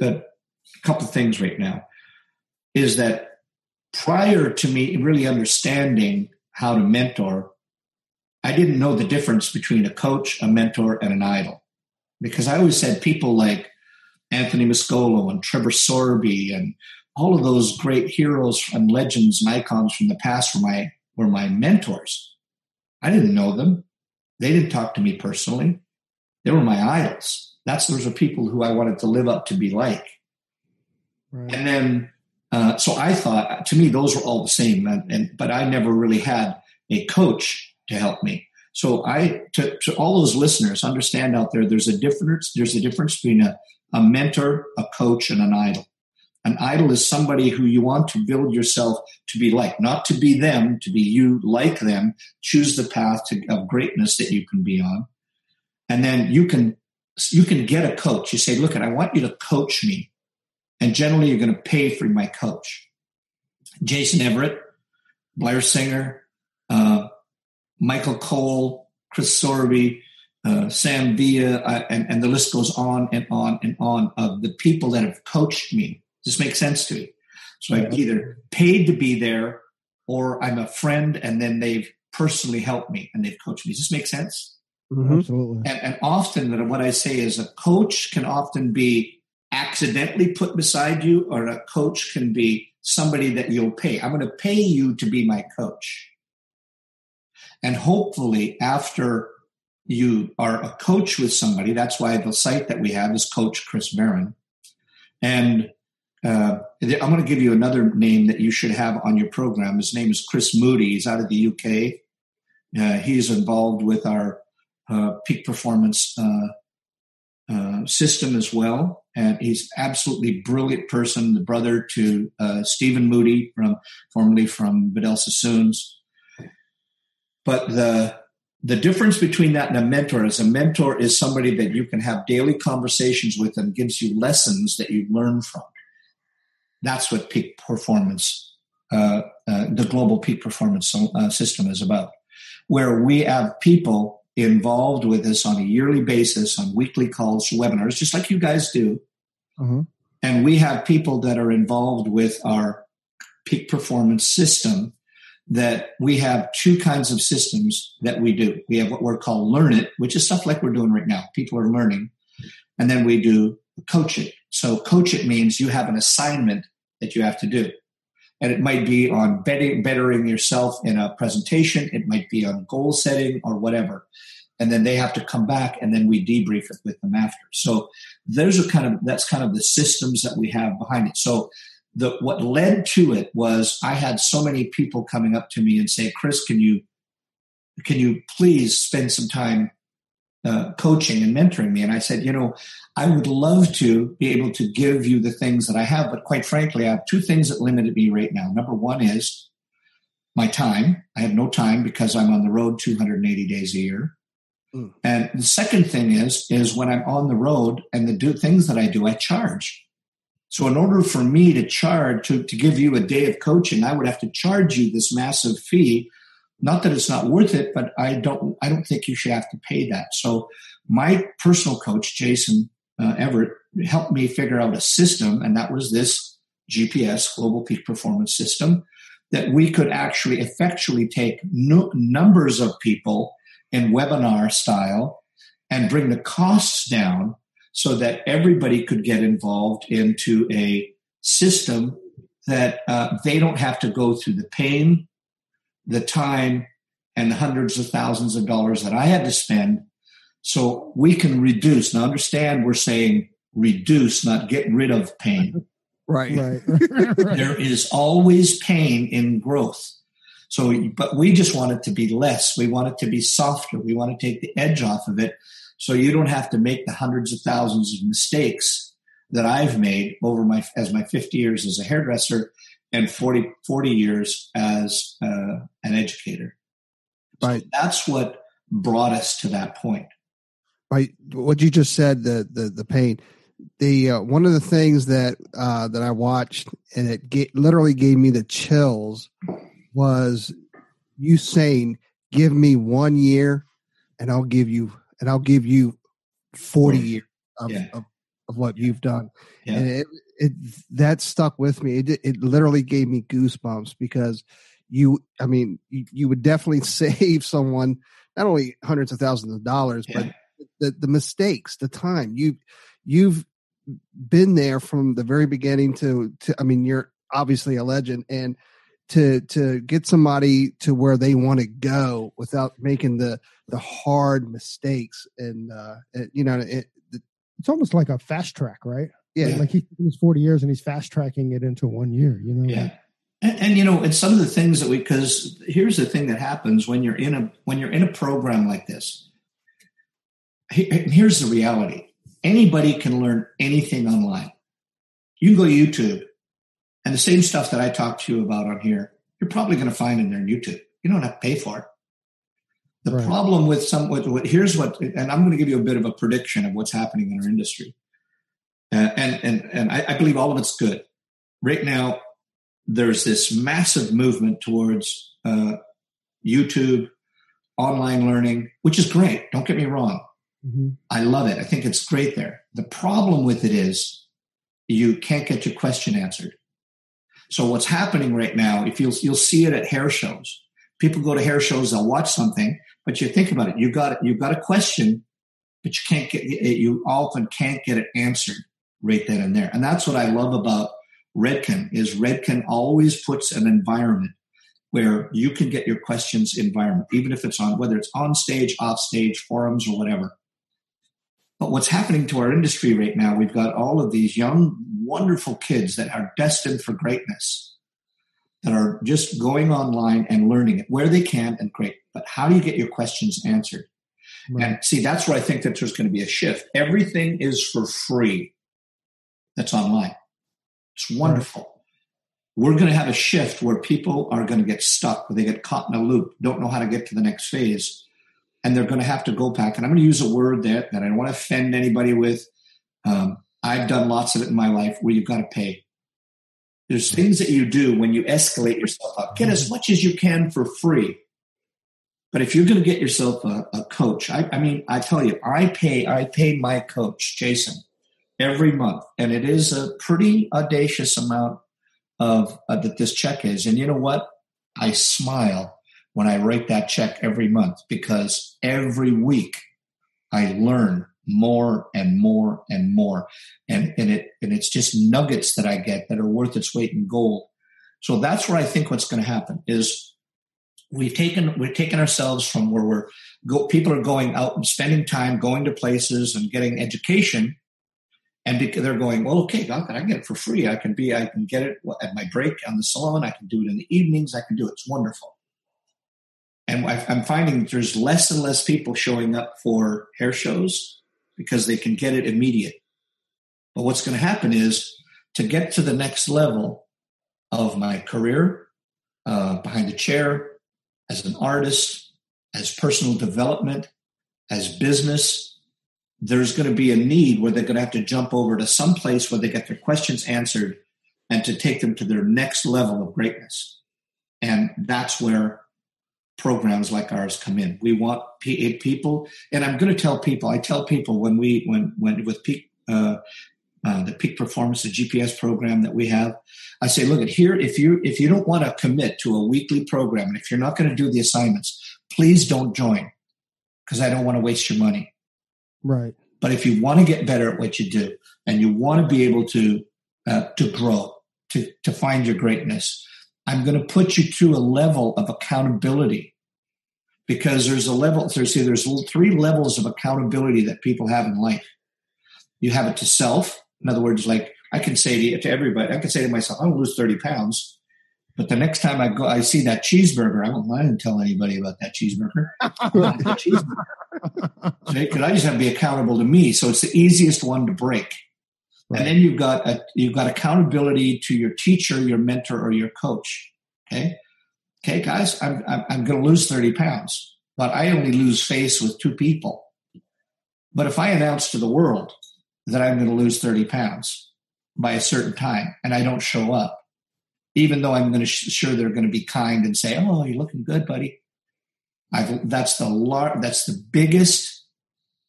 a couple of things right now. Is that prior to me really understanding how to mentor, I didn't know the difference between a coach, a mentor, and an idol. Because I always said people like Anthony Mascolo and Trevor Sorbie and all of those great heroes and legends and icons from the past were my were my mentors. I didn't know them. They didn't talk to me personally. They were my idols. That's those are people who I wanted to live up to be like. Right. And then, uh, so I thought to me those were all the same, and, and, but I never really had a coach to help me. So I to, to all those listeners understand out there. There's a difference. There's a difference between a, a mentor, a coach, and an idol. An idol is somebody who you want to build yourself to be like, not to be them, to be you like them. Choose the path to, of greatness that you can be on. And then you can, you can get a coach. You say, look, I want you to coach me. And generally you're going to pay for my coach. Jason Everett, Blair Singer, uh, Michael Cole, Chris Sorby, uh, Sam Villa, uh, and, and the list goes on and on and on of the people that have coached me this makes sense to me. So I've either paid to be there or I'm a friend and then they've personally helped me and they've coached me. Does this make sense? Mm-hmm. Absolutely. And, and often what I say is a coach can often be accidentally put beside you or a coach can be somebody that you'll pay. I'm going to pay you to be my coach. And hopefully after you are a coach with somebody, that's why the site that we have is Coach Chris Barron. And uh, I'm going to give you another name that you should have on your program. His name is Chris Moody. He's out of the UK. Uh, he's involved with our uh, peak performance uh, uh, system as well, and he's absolutely brilliant person. The brother to uh, Stephen Moody, from formerly from Vidal Sassoons. But the the difference between that and a mentor is a mentor is somebody that you can have daily conversations with and gives you lessons that you learn from. That's what peak performance, uh, uh, the global peak performance uh, system is about, where we have people involved with us on a yearly basis on weekly calls, webinars, just like you guys do. Mm-hmm. And we have people that are involved with our peak performance system that we have two kinds of systems that we do. We have what we're called learn it, which is stuff like we're doing right now. People are learning. And then we do coach it. So coach it means you have an assignment that you have to do. And it might be on bettering yourself in a presentation, it might be on goal setting or whatever. And then they have to come back and then we debrief it with them after. So those are kind of that's kind of the systems that we have behind it. So the what led to it was I had so many people coming up to me and say, Chris, can you can you please spend some time uh, coaching and mentoring me. And I said, you know, I would love to be able to give you the things that I have, but quite frankly, I have two things that limited me right now. Number one is my time. I have no time because I'm on the road 280 days a year. Mm. And the second thing is, is when I'm on the road and the do things that I do, I charge. So in order for me to charge to, to give you a day of coaching, I would have to charge you this massive fee not that it's not worth it, but I don't I don't think you should have to pay that. So my personal coach, Jason uh, Everett, helped me figure out a system, and that was this GPS Global Peak Performance System that we could actually effectually take numbers of people in webinar style and bring the costs down so that everybody could get involved into a system that uh, they don't have to go through the pain the time and the hundreds of thousands of dollars that I had to spend so we can reduce. Now, understand we're saying reduce, not get rid of pain. Right. Right. there is always pain in growth. So, but we just want it to be less. We want it to be softer. We want to take the edge off of it. So you don't have to make the hundreds of thousands of mistakes that I've made over my, as my 50 years as a hairdresser and 40, 40 years as uh, an educator. Right. So that's what brought us to that point. Right. What you just said, the the the pain. The uh, one of the things that uh, that I watched and it ga- literally gave me the chills was you saying, "Give me one year, and I'll give you and I'll give you forty years of, Yeah. of, of what you've done." Yeah. And it, it that stuck with me. It it literally gave me goosebumps because you, I mean, you, you would definitely save someone not only hundreds of thousands of dollars, but the the mistakes, the time you you've been there from the very beginning to to. I mean, you're obviously a legend, and to to get somebody to where they want to go without making the the hard mistakes, and uh, it, you know, it, It's almost like a fast track, right? Yeah, Like he's taking his 40 years and he's fast tracking it into one year, you know? Yeah. And, and you know, it's some of the things that we because here's the thing that happens when you're in a when you're in a program like this. Here's the reality: anybody can learn anything online. You can go to YouTube, and the same stuff that I talked to you about on here, you're probably going to find in there on YouTube. You don't have to pay for it. The Right. problem with some, what, what, here's what, and I'm going to give you a bit of a prediction of what's happening in our industry, uh, and and and I, I believe all of it's good. Right now, there's this massive movement towards uh, YouTube, online learning, which is great. Don't get me wrong. Mhm. I love it. I think it's great there. The problem with it is you can't get your question answered. So what's happening right now, if you'll you'll see it at hair shows. People go to hair shows, they'll watch something, but you think about it. You got you got a question, but you can't get you often can't get it answered right then and there. And that's what I love about Redken is Redken always puts an environment where you can get your questions environment, even if it's on whether it's on stage, off stage, forums, or whatever. But what's happening to our industry right now, we've got all of these young, wonderful kids that are destined for greatness, that are just going online and learning it where they can and great. But how do you get your questions answered? Right. And see, that's where I think that there's going to be a shift. Everything is for free that's online. It's wonderful. We're going to have a shift where people are going to get stuck, where they get caught in a loop, don't know how to get to the next phase. And they're going to have to go back. And I'm going to use a word that, that I don't want to offend anybody with. Um, I've done lots of it in my life where you've got to pay. There's things that you do when you escalate yourself up. Get as much as you can for free. But if you're going to get yourself a, a coach, I, I mean, I tell you, I pay, I pay my coach, Jason, every month, and it is a pretty audacious amount of uh, that this check is. And you know what? I smile when I write that check every month because every week I learn more and more and more, and and it and it's just nuggets that I get that are worth its weight in gold. So that's where I think what's going to happen is we've taken we've taken ourselves from where we're go, people are going out and spending time going to places and getting education and they're going well okay how can i get it for free. I can be i can get it at my break on the salon. I can do it in the evenings. I can do it. It's wonderful. And I- i'm finding there's less and less people showing up for hair shows because they can get it immediate. But what's going to happen is to get to the next level of my career uh, behind the chair as an artist, as personal development, as business, there's going to be a need where they're going to have to jump over to some place where they get their questions answered and to take them to their next level of greatness. And that's where programs like ours come in. We want P- people, and I'm going to tell people. I tell people when we when when with peak uh, uh, the peak performance, the GPS program that we have. I say, look at here. If you if you don't want to commit to a weekly program, and if you're not going to do the assignments, please don't join because I don't want to waste your money. Right. But if you want to get better at what you do, and you want to be able to uh, to grow, to to find your greatness, I'm going to put you through a level of accountability because there's a level. There's see, there's three levels of accountability that people have in life. You have it to self. In other words, like I can say to, to everybody, I can say to myself, I'm going to lose 30 pounds. But the next time I go, I see that cheeseburger. I won't mind to tell anybody about that cheeseburger. that cheeseburger. Because I just have to be accountable to me. So it's the easiest one to break. Right. And then you've got a, you've got accountability to your teacher, your mentor, or your coach. Okay, okay, guys, I'm I'm, I'm going to lose thirty pounds, but I only lose face with two people. But if I announce to the world that I'm going to lose thirty pounds by a certain time, and I don't show up, even though I'm going to sh- sure they're going to be kind and say, "Oh, you're looking good, buddy," I've, that's the lar- that's the biggest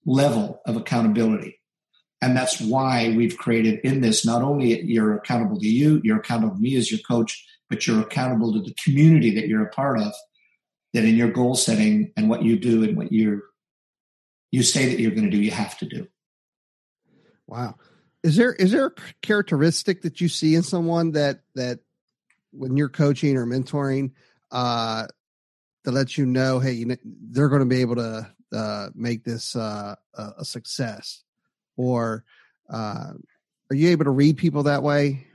level of accountability. And that's why we've created in this not only you're accountable to you, you're accountable to me as your coach, but you're accountable to the community that you're a part of. That in your goal setting and what you do and what you're you say that you're going to do, you have to do. Wow. Is there is there a characteristic that you see in someone that that when you're coaching or mentoring uh that lets you know, hey, you know, they're going to be able to uh, make this uh, a, a success? Or uh, are you able to read people that way?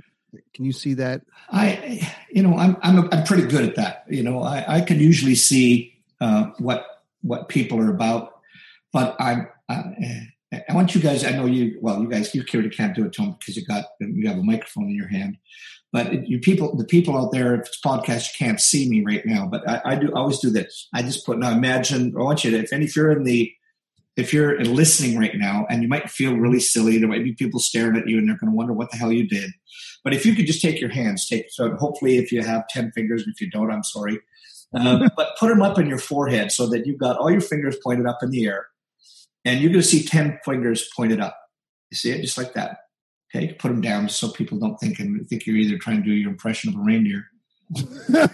Can you see that? I, you know, I'm I'm, a, I'm pretty good at that. You know, I, I can usually see uh, what what people are about, but I'm. I, I want you guys. I know you. Well, you guys, you clearly can't do it, Tom, because you got you have a microphone in your hand. But you people, the people out there, if it's podcast, you can't see me right now. But I, I do I always do this. I just put now. Imagine. I want you to. If any, if you're in the, if you're listening right now, and you might feel really silly, there might be people staring at you, and they're going to wonder what the hell you did. But if you could just take your hands, take so hopefully if you have ten fingers, if you don't, I'm sorry. Um, but put them up in your forehead so that you've got all your fingers pointed up in the air, and you're going to see ten fingers pointed up. You see it just like that. Okay, put them down so people don't think and think you're either trying to do your impression of a reindeer.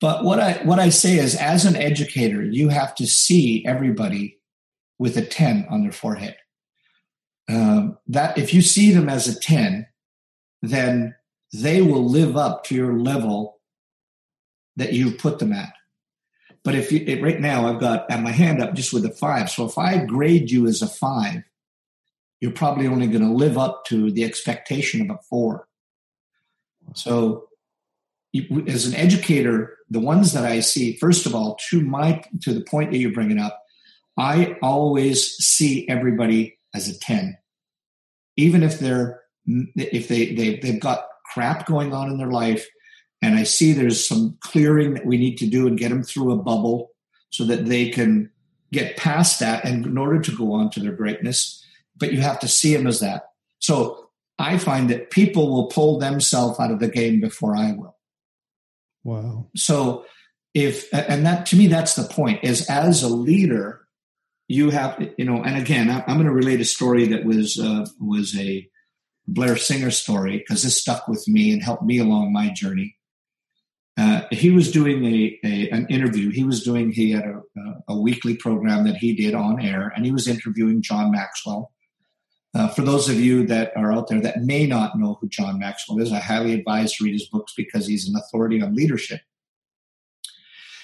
but what I what I say is, as an educator, you have to see everybody with a ten on their forehead. Um, that if you see them as a ten, then they will live up to your level that you've put them at. But if you right now, I've got at my hand up just with a five. So if I grade you as a five, you're probably only going to live up to the expectation of a four. So, you, as an educator, the ones that I see, first of all, to my to the point that you're bringing up, I always see everybody as a ten, even if they're if they, they they've got crap going on in their life, and I see there's some clearing that we need to do and get them through a bubble so that they can get past that, and in order to go on to their greatness but you have to see them as that. So I find that people will pull themselves out of the game before I will. Wow. So if and that to me that's the point is as a leader you have you know and again i'm going to relate a story that was uh, was a blair singer story because this stuck with me and helped me along my journey uh, he was doing a, a, an interview he was doing he had a, a, weekly program that he did on air and he was interviewing john maxwell uh, for those of you that are out there that may not know who John Maxwell is, I highly advise to read his books because he's an authority on leadership.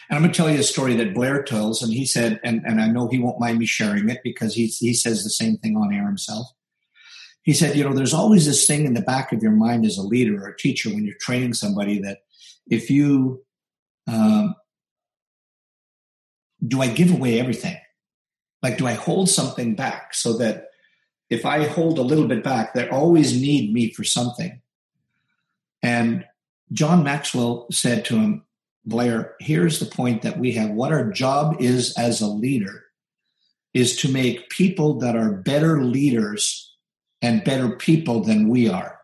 And I'm going to tell you a story that Blair tells, and he said, and, and I know he won't mind me sharing it because he, he says the same thing on air himself. He said, you know, there's always this thing in the back of your mind as a leader or a teacher when you're training somebody that if you, um, do I give away everything? Like, do I hold something back so that if I hold a little bit back, they always need me for something. And John Maxwell said to him, Blair, here's the point that we have. What our job is as a leader is to make people that are better leaders and better people than we are.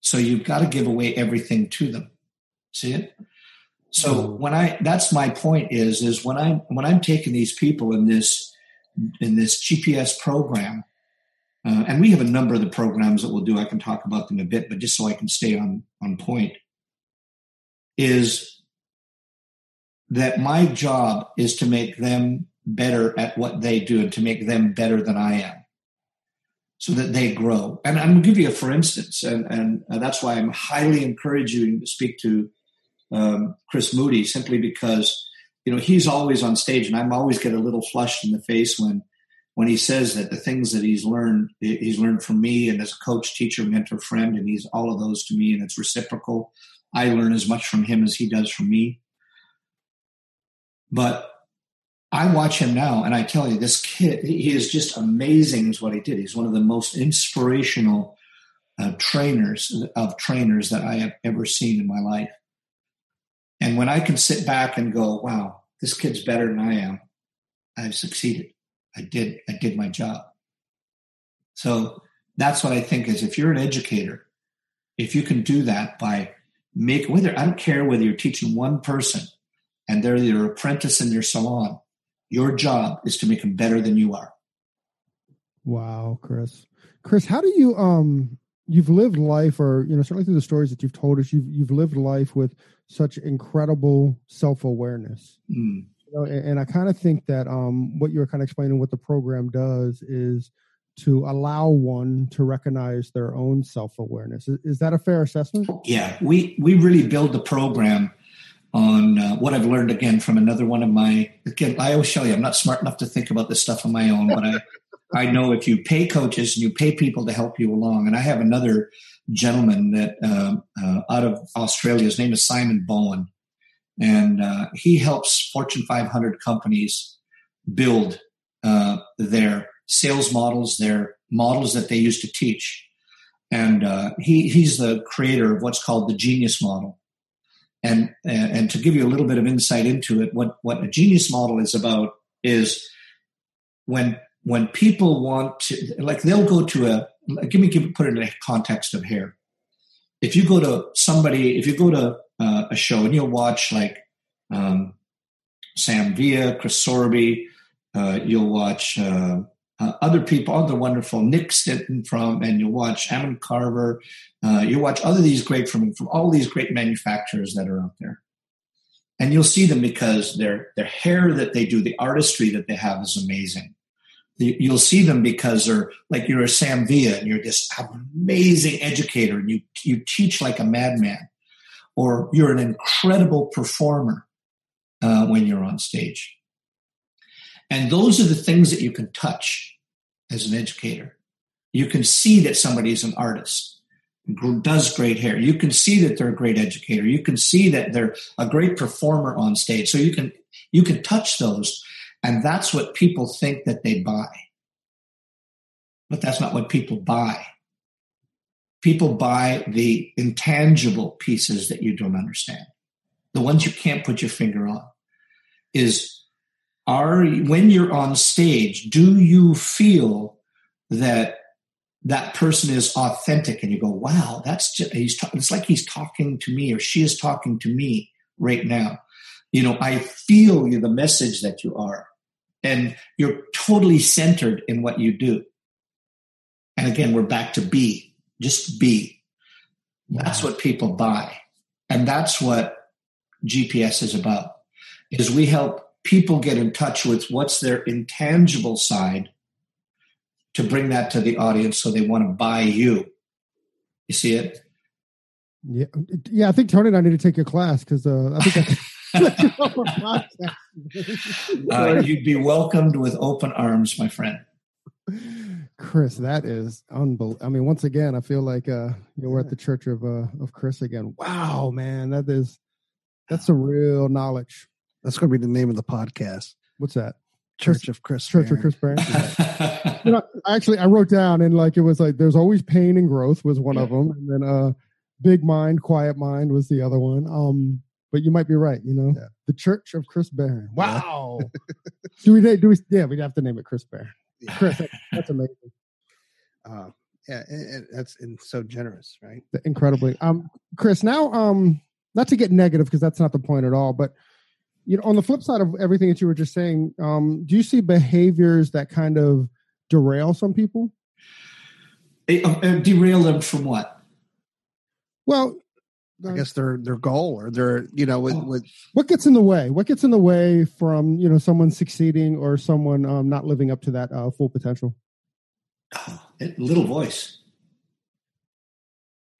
So you've got to give away everything to them. See it? So when I that's my point is is when I'm when I'm taking these people in this in this GPS program. Uh, and we have a number of the programs that we'll do. I can talk about them a bit, but just so I can stay on, on point, is that my job is to make them better at what they do and to make them better than I am so that they grow. And I'm going to give you a for instance, and, and uh, that's why I'm highly encouraging you to speak to um, Chris Moody simply because you know, he's always on stage, and I'm always get a little flushed in the face when when he says that the things that he's learned he's learned from me and as a coach, teacher, mentor, friend, and he's all of those to me, and it's reciprocal. I learn as much from him as he does from me. But I watch him now, and I tell you, this kid, he is just amazing. Is what he did. He's one of the most inspirational uh, trainers of trainers that I have ever seen in my life. And when I can sit back and go, "Wow, this kid's better than I am," I've succeeded. I did. I did my job. So that's what I think is if you're an educator, if you can do that by make whether I don't care whether you're teaching one person and they're your apprentice in your salon, your job is to make them better than you are. Wow, Chris. Chris, how do you um you've lived life or you know certainly through the stories that you've told us you've you've lived life with such incredible self-awareness. Mm. You know, and, and I kind of think that um what you're kind of explaining what the program does is to allow one to recognize their own self-awareness. Is, is that a fair assessment? Yeah, we we really build the program on uh, what I've learned again from another one of my again I always show you I'm not smart enough to think about this stuff on my own but I I know if you pay coaches and you pay people to help you along and I have another gentleman that uh, uh, out of Australia his name is Simon Bowen and uh, he helps Fortune 500 companies build uh, their sales models their models that they used to teach. And uh, he he's the creator of what's called the genius model and and to give you a little bit of insight into it, what what a genius model is about is when when people want to like they'll go to a give me give put it in a context of hair. If you go to somebody, if you go to uh, a show and you'll watch like um, Sam Villa Chris Sorbie, uh, you'll watch uh, uh, other people, other wonderful Nick Stenson from, and you'll watch Hammond Carver. Uh, you watch other these great from from all these great manufacturers that are out there, and you'll see them because their their hair that they do, the artistry that they have is amazing. You'll see them because they're like you're a Sam Villa and you're this amazing educator and you you teach like a madman, or you're an incredible performer uh, when you're on stage and those are the things that you can touch as an educator. You can see that somebody is an artist, does great hair. You can see that they're a great educator. You can see that they're a great performer on stage. So you can you can touch those, and that's what people think that they buy. But that's not what people buy. People buy the intangible pieces that you don't understand, the ones you can't put your finger on. Is are when you're on stage do you feel that that person is authentic? And you go wow that's just he's ta- it's like he's talking to me or she is talking to me right now. You know i feel you the message that you are. And you're totally centered in what you do. And again we're back to be just be. Wow. that's what people buy. And that's what gps is about is we help people get in touch with what's their intangible side to bring that to the audience so they want to buy you. You see it? Yeah, yeah. I think Tony and I need to take your class because uh, I think uh, you'd be welcomed with open arms, my friend. Chris, that is unbelievable. I mean, once again, I feel like uh, you know, we're at the church of uh, of Chris again. Wow, man, that is that's some real knowledge. That's going to be the name of the podcast. What's that? Church of Chris. Church Barron. of Chris Barron. you know, actually, I wrote down and like it was like there's always pain and growth was one of them, and then uh, big mind, quiet mind was the other one. Um, but you might be right. You know, yeah. the Church of Chris Barron. Wow. do we do we? Yeah, we'd have to name it Chris Barron. Yeah. Chris, that's amazing. Uh, yeah, and, and that's and so generous, right? Incredibly. Um, Chris, now um, not to get negative because that's not the point at all, but you know on the flip side of everything that you were just saying um, do you see behaviors that kind of derail some people? Uh, uh, derail them from what? Well I guess their their goal or their you know with, oh. with what gets in the way? What gets in the way from you know someone succeeding or someone um, not living up to that uh, full potential? Oh, little voice.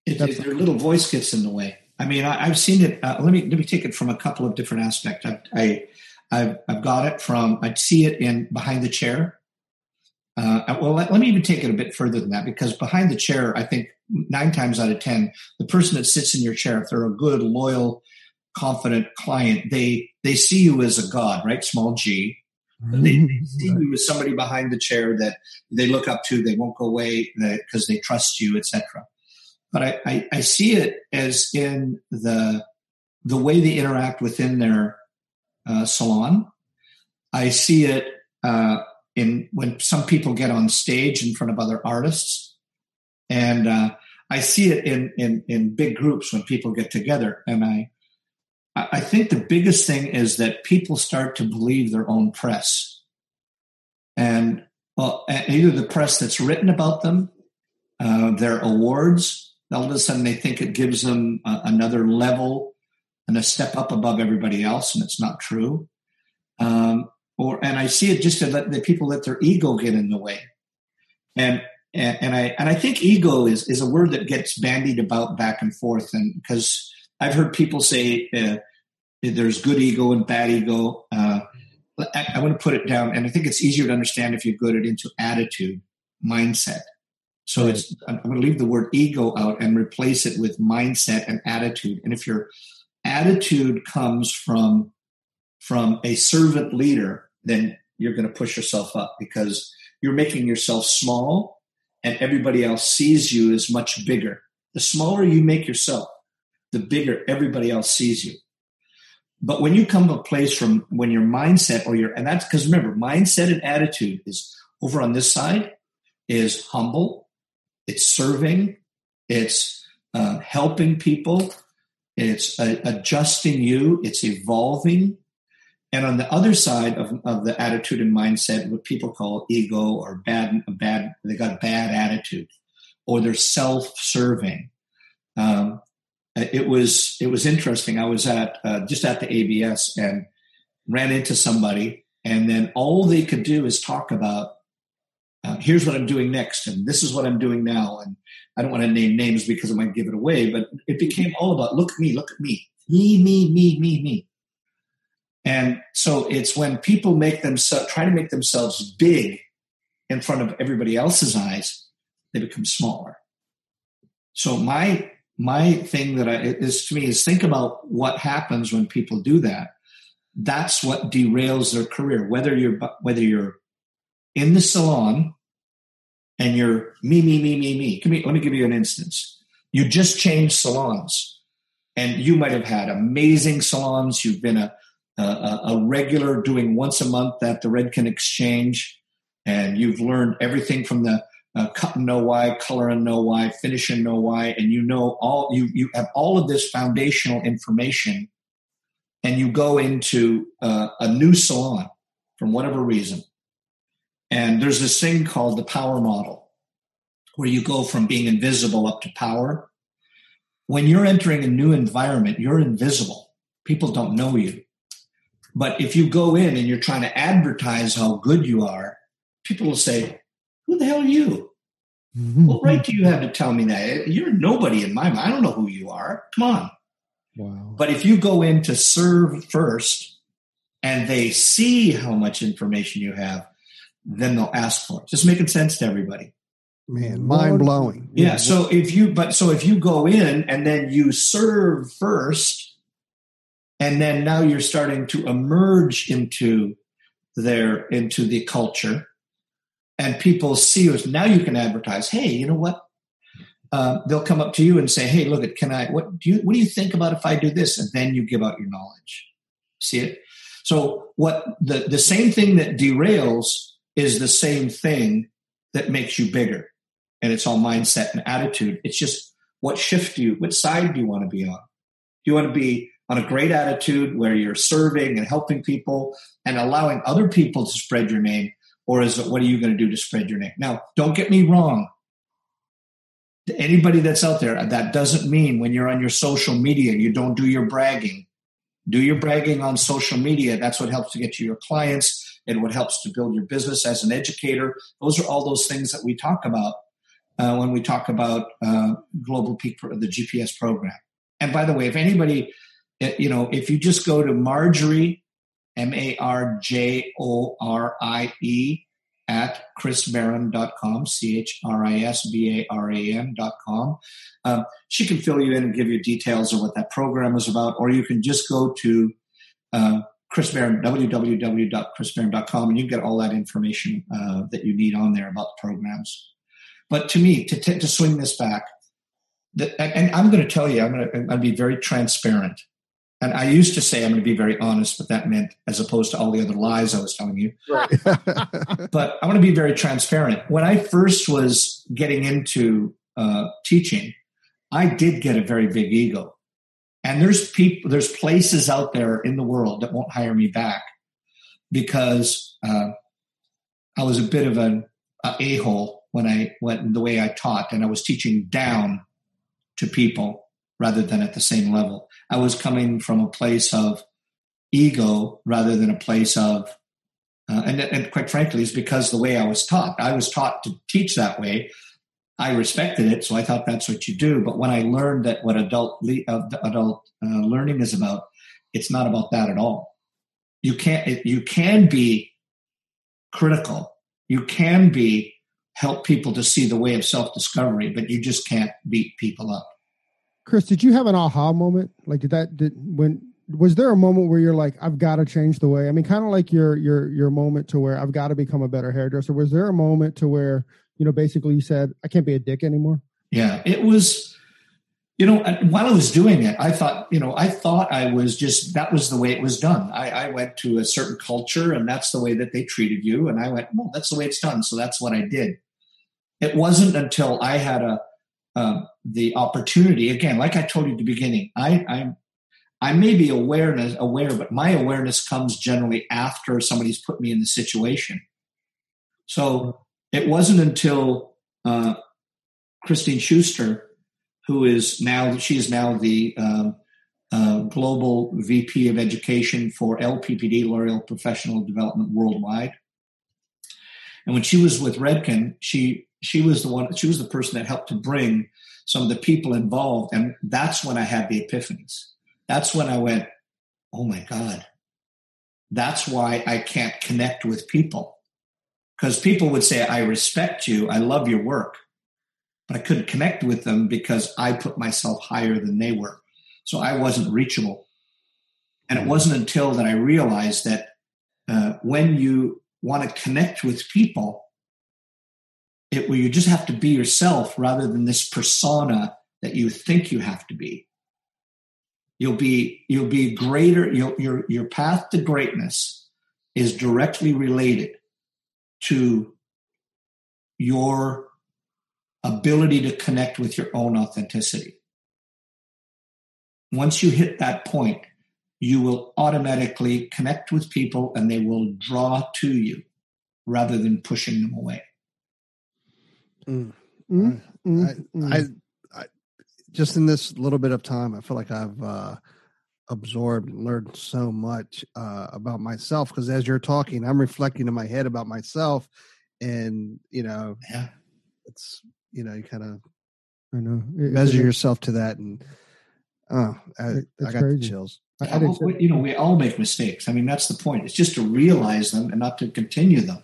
It, it, their little voice gets in the way I mean, I, have seen it. Uh, let me let me take it from a couple of different aspects. I, I I've, I've got it from I see it in behind the chair. Uh, well, let, let, me even take it a bit further than that because behind the chair, I think nine times out of ten, the person that sits in your chair, if they're a good, loyal, confident client, they they see you as a god, right? Small G, They, they see you as somebody behind the chair that they look up to. They won't go away because they trust you, etc. But I, I, I see it as in the the way they interact within their uh, salon. I see it uh, in when some people get on stage in front of other artists, and uh, I see it in, in in big groups when people get together. And I I think the biggest thing is that people start to believe their own press, and well, either the press that's written about them, uh, their awards. All of a sudden, they think it gives them another level and a step up above everybody else, and it's not true. Um, or and I see it just to let the people let their ego get in the way, and and, and I and I think ego is is a word that gets bandied about back and forth, and because I've heard people say uh, there's good ego and bad ego. Uh, I, I want to put it down, and I think it's easier to understand if you it into attitude, mindset. So right. it's I'm going to leave the word ego out and replace it with mindset and attitude. And if your attitude comes from from a servant leader, then you're going to push yourself up because you're making yourself small and everybody else sees you as much bigger. The smaller you make yourself, the bigger everybody else sees you. But when you come to a place from when your mindset or your, and that's because remember, mindset and attitude is over on this side is humble, it's serving, it's uh, helping people, it's uh, adjusting you, it's evolving, and on the other side of, of the attitude and mindset, what people call ego or bad, bad, they got a bad attitude, or they're self-serving. Um, it was it was interesting. I was at uh, just at the ABS and ran into somebody, and then all they could do is talk about uh, here's what I'm doing next, and this is what I'm doing now. And I don't want to name names because I might give it away, but it became all about look at me, look at me, me, me, me, me, me. And so it's when people make themselves try to make themselves big in front of everybody else's eyes, they become smaller. So my my thing that I is to me is think about what happens when people do that. That's what derails their career. Whether you're whether you're in the salon and you're me me me me me. me let me give you an instance. You just changed salons, and you might have had amazing salons. You've been a a, a regular doing once a month at the Redken Exchange, and you've learned everything from the uh, cut and know why, color and know why, finish and know why, and you know all you you have all of this foundational information, and you go into uh, a new salon from whatever reason, and there's this thing called the power model, where you go from being invisible up to power. When you're entering a new environment, you're invisible. People don't know you. But if you go in and you're trying to advertise how good you are, people will say, Who the hell are you? Mm-hmm. What right do you have to tell me that? You're nobody in my mind. I don't know who you are. Come on. Wow. But if you go in to serve first and they see how much information you have, then they'll ask for it. Just making sense to everybody. Man, mind blowing. Yeah. So if you, but so if you go in and then you serve first, and then now you're starting to emerge into their into the culture and people see you now you can advertise hey you know what uh, they'll come up to you and say hey look at can i what do you what do you think about if i do this and then you give out your knowledge see it so what the the same thing that derails is the same thing that makes you bigger and it's all mindset and attitude it's just what shift do you what side do you want to be on do you want to be on a great attitude where you're serving and helping people and allowing other people to spread your name? Or is it what are you going to do to spread your name? Now, don't get me wrong. Anybody that's out there, that doesn't mean when you're on your social media, you don't do your bragging. Do your bragging on social media. That's what helps to get you your clients and what helps to build your business as an educator. Those are all those things that we talk about uh, when we talk about uh, Global Peak, the GPS program. And by the way, if anybody you know, if you just go to Marjorie, M A R J O R I E, at chrisbaran.com, C H R I S B A R A N.com. Um, she can fill you in and give you details of what that program is about, or you can just go to uh, Chris Barron, www.chrisbaran.com, and you can get all that information uh, that you need on there about the programs. But to me, to, t- to swing this back, the, and I'm going to tell you, I'm going to be very transparent. And I used to say I'm going to be very honest, but that meant as opposed to all the other lies I was telling you. Right. but I want to be very transparent. When I first was getting into uh, teaching, I did get a very big ego. And there's people, there's places out there in the world that won't hire me back because uh, I was a bit of an a hole when I went the way I taught, and I was teaching down to people rather than at the same level. I was coming from a place of ego rather than a place of, uh, and, and quite frankly, it's because the way I was taught. I was taught to teach that way. I respected it, so I thought that's what you do. But when I learned that what adult le- uh, adult uh, learning is about, it's not about that at all. You can't. You can be critical. You can be help people to see the way of self discovery, but you just can't beat people up. Chris, did you have an aha moment? Like, did that did when was there a moment where you're like, I've got to change the way? I mean, kind of like your your your moment to where I've got to become a better hairdresser. Was there a moment to where you know basically you said I can't be a dick anymore? Yeah, it was. You know, while I was doing it, I thought, you know, I thought I was just that was the way it was done. I, I went to a certain culture, and that's the way that they treated you. And I went, well, that's the way it's done, so that's what I did. It wasn't until I had a um, the opportunity again, like I told you at the beginning, I, I I may be awareness aware, but my awareness comes generally after somebody's put me in the situation. So it wasn't until uh, Christine Schuster, who is now she is now the um, uh, global VP of Education for LPPD, L'Oreal Professional Development Worldwide. And when she was with Redken, she she was the one she was the person that helped to bring some of the people involved. And that's when i had the epiphanies. That's when i went oh my god. That's why i can't connect with people because people would say i respect you i love your work but i couldn't connect with them because i put myself higher than they were so i wasn't reachable and it wasn't until that i realized that uh, when you want to connect with people it, where you just have to be yourself rather than this persona that you think you have to be. You'll be you'll be greater. You'll, your your path to greatness is directly related to your ability to connect with your own authenticity. Once you hit that point, you will automatically connect with people and they will draw to you rather than pushing them away. Mm. Mm, I. I, I, just in this little bit of time, I feel like I've uh, absorbed and learned so much uh, about myself. Because as you're talking, I'm reflecting in my head about myself, and you know, yeah, it's you know, you kind of I know it, measure it, yourself to that, and oh, I, I got crazy. the chills. I, you know, we all make mistakes. I mean, that's the point. It's just to realize them and not to continue them.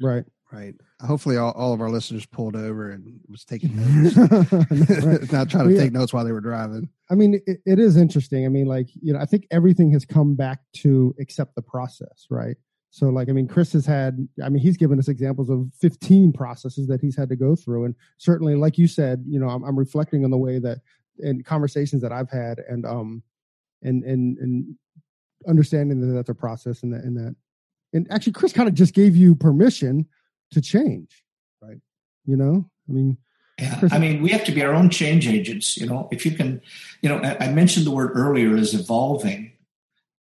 Right. Right. Hopefully, all, all of our listeners pulled over and was taking notes, not trying to yeah. take notes while they were driving. I mean, it, it is interesting. I mean, like you know, I think everything has come back to accept the process, right? So, like, I mean, Chris has had, I mean, he's given us examples of 15 processes that he's had to go through. And certainly, like you said, you know, I'm, I'm reflecting on the way that in conversations that I've had and, um, and, and, and understanding that that's a process and that, and that, and actually, Chris kind of just gave you permission to change, right? You know, I mean, yeah, I mean, we have to be our own change agents. You know, if you can, you know, I mentioned the word earlier is evolving,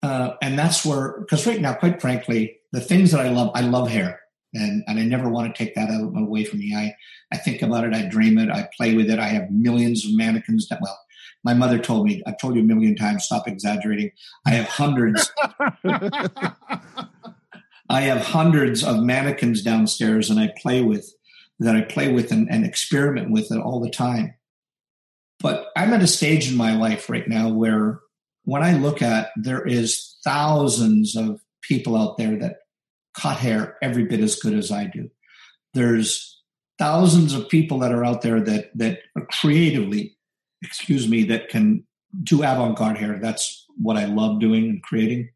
uh, and that's where because right now, quite frankly, the things that I love, I love hair, and and I never want to take that away from me. I I think about it, I dream it, I play with it. I have millions of mannequins. That well, my mother told me, I've told you a million times, stop exaggerating. I have hundreds. I have hundreds of mannequins downstairs and I play with that I play with and, and experiment with it all the time. But I'm at a stage in my life right now where when I look at there is thousands of people out there that cut hair every bit as good as I do. There's thousands of people that are out there that that creatively, excuse me, that can do avant-garde hair. That's what I love doing and creating.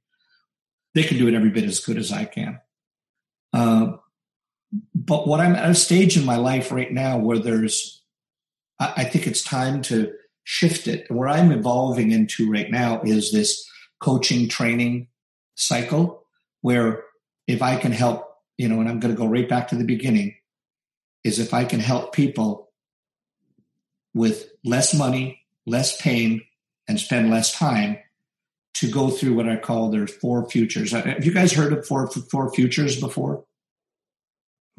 They can do it every bit as good as I can. Uh, but what I'm at a stage in my life right now where there's, I, I think it's time to shift it. Where I'm evolving into right now is this coaching training cycle where if I can help, you know, and I'm going to go right back to the beginning, is if I can help people with less money, less pain, and spend less time to go through what I call their four futures. Uh, have you guys heard of four four futures before?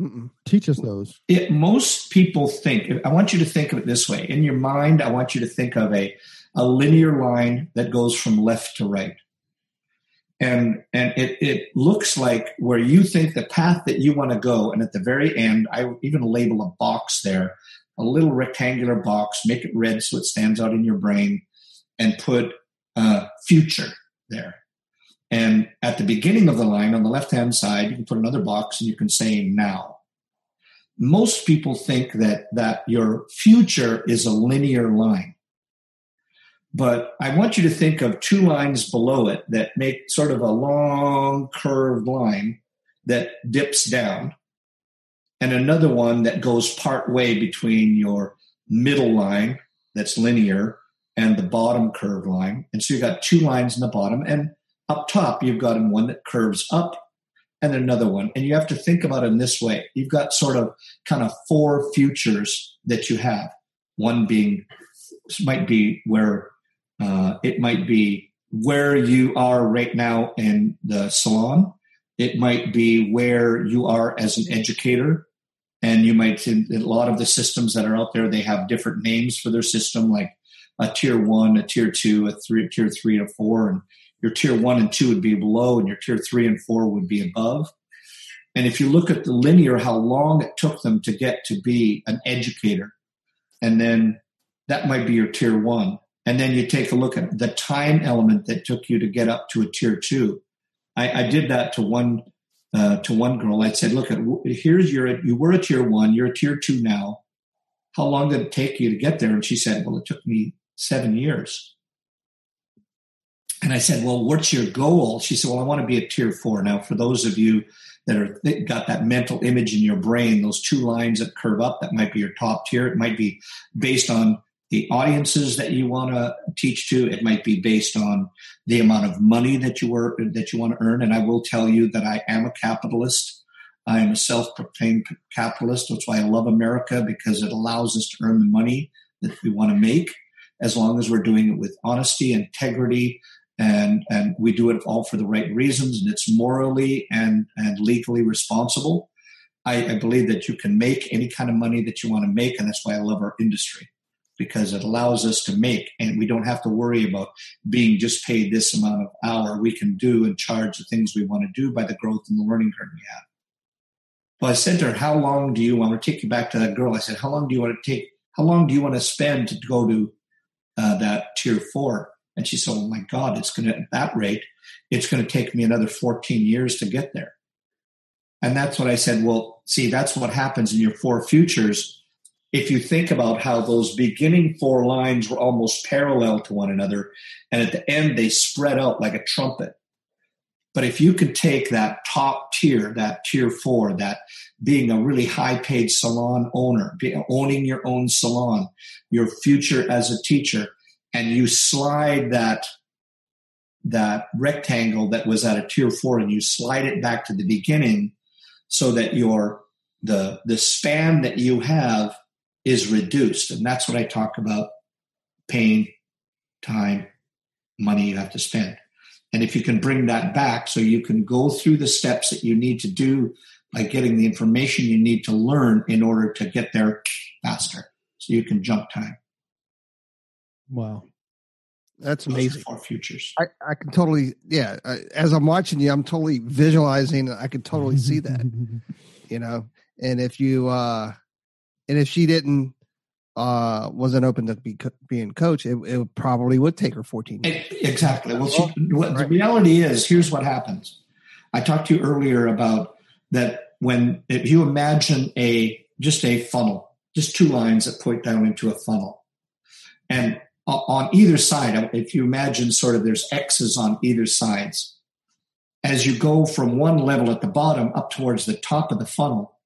Mm-mm. Teach us those. It, most people think. I want you to think of it this way. In your mind, I want you to think of a a linear line that goes from left to right, and and it it looks like where you think the path that you want to go, and at the very end, I even label a box there, a little rectangular box, make it red so it stands out in your brain, and put uh, future there. And at the beginning of the line on the left hand side, you can put another box and you can say now. Most people think that, that your future is a linear line. But I want you to think of two lines below it that make sort of a long curved line that dips down, and another one that goes part way between your middle line that's linear and the bottom curved line. And so you've got two lines in the bottom. And up top, you've got one that curves up and another one. And you have to think about it in this way. You've got sort of kind of four futures that you have. One being might be where uh, it might be where you are right now in the salon. It might be where you are as an educator. And you might, a lot of the systems that are out there, they have different names for their system, like a tier one, a tier two, a three, tier three, and a four. And your tier one and two would be below, and your tier three and four would be above. And if you look at the linear, how long it took them to get to be an educator, and then that might be your tier one. And then you take a look at the time element that took you to get up to a tier two. I, I did that to one uh, to one girl. I said, "Look at here's your you were a tier one, you're a tier two now. How long did it take you to get there?" And she said, "Well, it took me seven years." And I said, Well, what's your goal? She said, Well, I want to be a tier four. Now, for those of you that are got that mental image in your brain, those two lines that curve up, that might be your top tier. It might be based on the audiences that you want to teach to. It might be based on the amount of money that you were that you want to earn. And I will tell you that I am a capitalist. I am a self-proclaimed capitalist. That's why I love America because it allows us to earn the money that we want to make, as long as we're doing it with honesty, integrity, and and we do it all for the right reasons and it's morally and and legally responsible I, I, believe that you can make any kind of money that you want to make and that's why i love our industry because it allows us to make and we don't have to worry about being just paid this amount of hour. We can do and charge the things we want to do by the growth and the learning curve we have. Well i said to her how long do you want to take you back to that girl i said how long do you want to take how long do you want to spend to go to uh, that tier four and she said, Oh my God, it's going to, at that rate, it's going to take me another 14 years to get there. And that's what I said. Well, see, that's what happens in your four futures. If you think about how those beginning four lines were almost parallel to one another, and at the end they spread out like a trumpet. But if you could take that top tier, that tier four, that being a really high paid salon owner, owning your own salon, your future as a teacher, and you slide that that rectangle that was at a tier four and you slide it back to the beginning so that your the the span that you have is reduced. And that's what i talk about pain time money you have to spend. And if you can bring that back so you can go through the steps that you need to do by getting the information you need to learn in order to get there faster so you can jump time Wow. That's amazing. For futures. I, I can totally, yeah. I, as I'm watching you, I'm totally visualizing. I can totally see that, you know. And if you, uh and if she didn't, uh wasn't open to be being coach, it, it probably would take her 14 years. Exactly. Well, she, what, the reality is, here's what happens. I talked to you earlier about that when if you imagine a just a funnel, just two lines that point down into a funnel, and on either side, if you imagine sort of there's X's on either sides, as you go from one level at the bottom up towards the top of the funnel,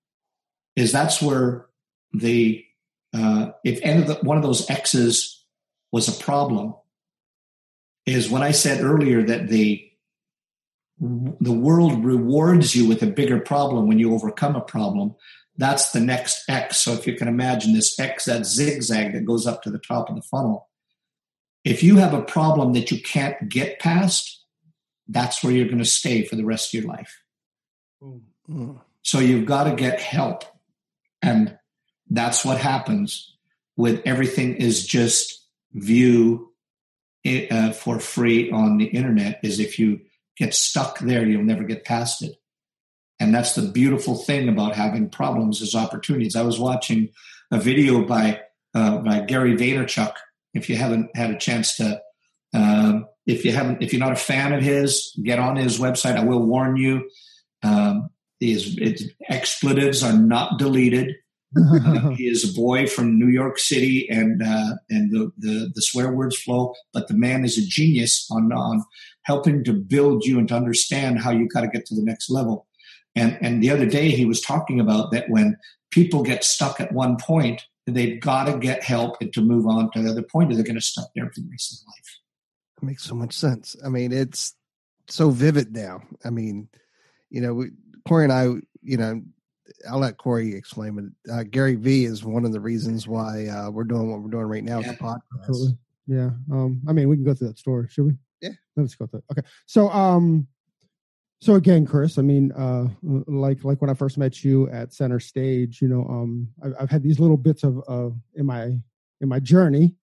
is that's where the uh, if any of the, one of those X's was a problem, is when I said earlier that the the world rewards you with a bigger problem when you overcome a problem. That's the next X. So if you can imagine this X, that zigzag that goes up to the top of the funnel. If you have a problem that you can't get past, that's where you're going to stay for the rest of your life. Mm. So you've got to get help. And that's what happens with everything is just view it, uh, for free on the internet is if you get stuck there, you'll never get past it. And that's the beautiful thing about having problems is opportunities. I was watching a video by uh, by Gary Vaynerchuk. If you haven't had a chance to, um, if you haven't, if you're not a fan of his, get on his website. I will warn you, um, his expletives are not deleted. he is a boy from New York City, and uh, and the, the, the swear words flow. But the man is a genius on on helping to build you and to understand how you got to get to the next level. And and the other day he was talking about that when people get stuck at one point, they've got to get help and to move on to the other point, or they're going to stuck there for the rest of life. It makes so much sense. I mean, it's so vivid now. I mean, you know, we, Corey and I, you know, I'll let Corey explain, but uh, Gary V is one of the reasons why uh, we're doing what we're doing right now yeah. with the podcast. Yeah. Um, I mean, we can go through that story, should we? Yeah. Let's go. Okay. So, um, so again, Chris, I mean, uh, like like when I first met you at Center Stage, you know, um, I've, I've had these little bits of uh, in my in my journey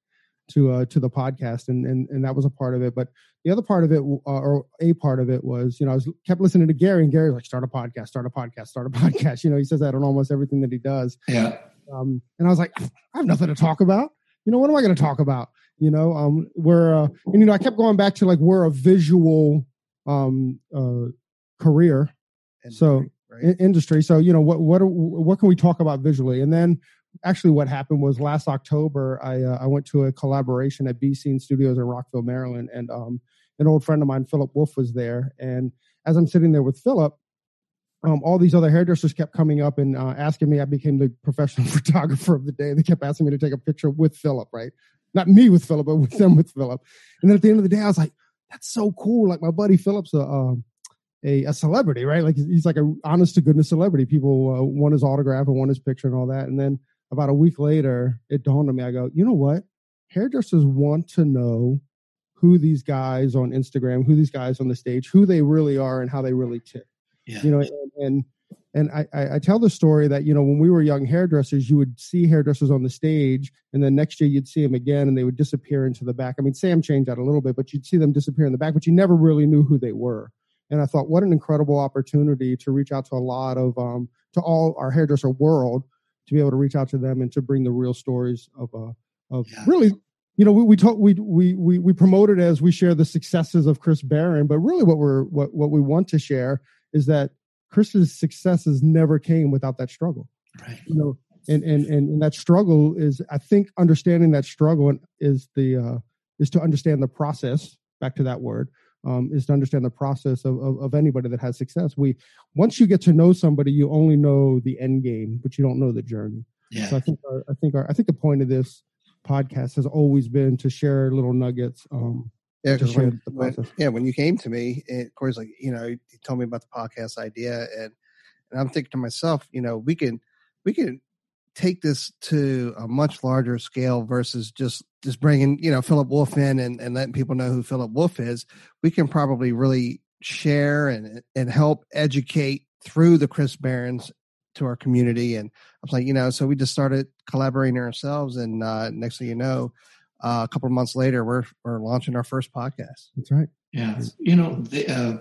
to uh, to the podcast, and and and that was a part of it. But the other part of it, uh, or a part of it, was you know I was kept listening to Gary, and Gary's like, start a podcast, start a podcast, start a podcast. You know, he says that on almost everything that he does. Yeah. Um, and I was like, I have nothing to talk about. You know, what am I going to talk about? You know, um, we're uh, and you know I kept going back to like we're a visual um uh career, industry, so right? in, industry. So you know what what are, what can we talk about visually? And then actually what happened was last October, I uh, I went to a collaboration at B Scene Studios in Rockville, Maryland, and um, an old friend of mine, Philip Wolf, was there. And as I'm sitting there with Philip, um, all these other hairdressers kept coming up and uh, asking me. I became the professional photographer of the day. They kept asking me to take a picture with Philip, right? Not me with Philip, but with them with Philip. And then at the end of the day, I was like, "That's so cool!" Like my buddy Philip's a um, a, a celebrity, right? Like he's like a honest to goodness celebrity. People uh, want his autograph and want his picture and all that. And then about a week later, it dawned on me. I go, you know what? Hairdressers want to know who these guys on Instagram, who these guys on the stage, who they really are, and how they really tip. Yeah. You know, and and, and I, I tell the story that you know when we were young hairdressers, you would see hairdressers on the stage, and then next year you'd see them again, and they would disappear into the back. I mean, Sam changed that a little bit, but you'd see them disappear in the back, but you never really knew who they were. And I thought, what an incredible opportunity to reach out to a lot of um, to all our hairdresser world to be able to reach out to them and to bring the real stories of uh, of yeah. really you know we we, talk, we we we we promote it as we share the successes of Chris Barron, but really what we're what what we want to share is that Chris's successes never came without that struggle. Right. You know, and and and, and that struggle is I think understanding that struggle is the uh, is to understand the process. Back to that word. Um, is to understand the process of, of, of, anybody that has success. We once you get to know somebody, you only know the end game, but you don't know the journey. Yeah. So I think our, I think our, I think the point of this podcast has always been to share little nuggets. Um, yeah, when, when, yeah, when you came to me, it, of course, like you know, you told me about the podcast idea, and and I'm thinking to myself, you know, we can we can take this to a much larger scale versus just just bringing you know Philip Wolf in and, and letting people know who Philip Wolf is. We can probably really share and and help educate through the Chris Barrons to our community. And I was like, you know, so we just started collaborating ourselves, and uh, next thing you know, uh, a couple of months later, we're we're launching our first podcast. That's right. Yeah, you know the. Uh,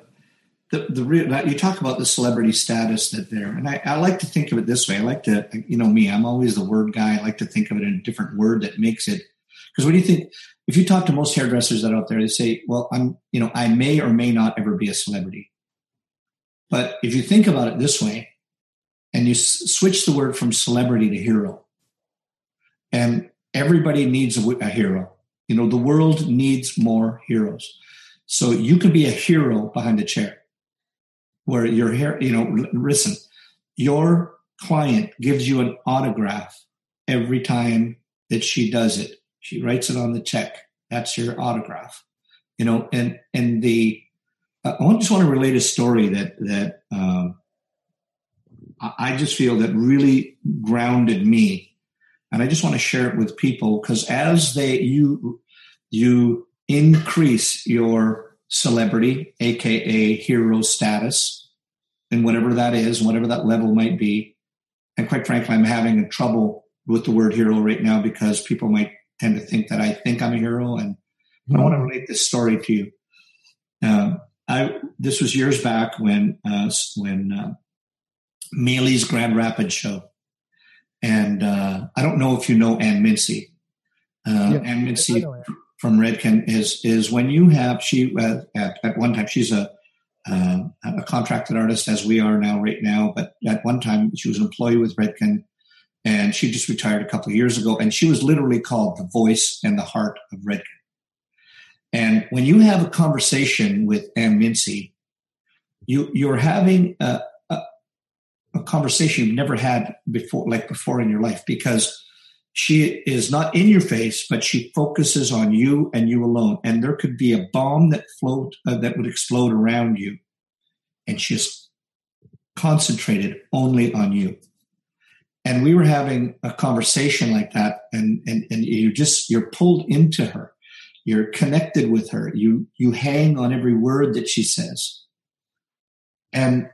the, the real you talk about the celebrity status that there and I, I, like to think of it this way i like to you know me i'm always the word guy i like to think of it in a different word that makes it because what do you think if you talk to most hairdressers that are out there they say well i'm you know i may or may not ever be a celebrity but if you think about it this way and you s- switch the word from celebrity to hero and everybody needs a, a hero you know the world needs more heroes so you can be a hero behind a chair where your hair, you know, listen, your client gives you an autograph every time that she does it. She writes it on the check. That's your autograph, you know, and, and the, I just want to relate a story that, that, um, I just feel that really grounded me. And I just want to share it with people because as they, you, you increase your celebrity, aka hero status, and whatever that is, whatever that level might be. And quite frankly, I'm having trouble with the word hero right now because people might tend to think that I think I'm a hero. And mm-hmm. I want to relate this story to you. Uh, I this was years back when uh, when uh, Maly's Grand Rapids show, and uh, I don't know if you know Ann Mincy. Uh, yeah, Ann Mincy from Redken is is when you have she uh, at, at one time she's a uh, a contracted artist as we are now right now, but at one time she was an employee with Redken, and she just retired a couple of years ago, and she was literally called the voice and the heart of Redken. And when you have a conversation with Ann Mincy, you you're having a, a, conversation you've never had before, like before in your life, because she is not in your face, but she focuses on you and you alone. And there could be a bomb that float uh, that would explode around you, and she's concentrated only on you. And we were having a conversation like that, and and and you just you're pulled into her, you're connected with her, you you hang on every word that she says. And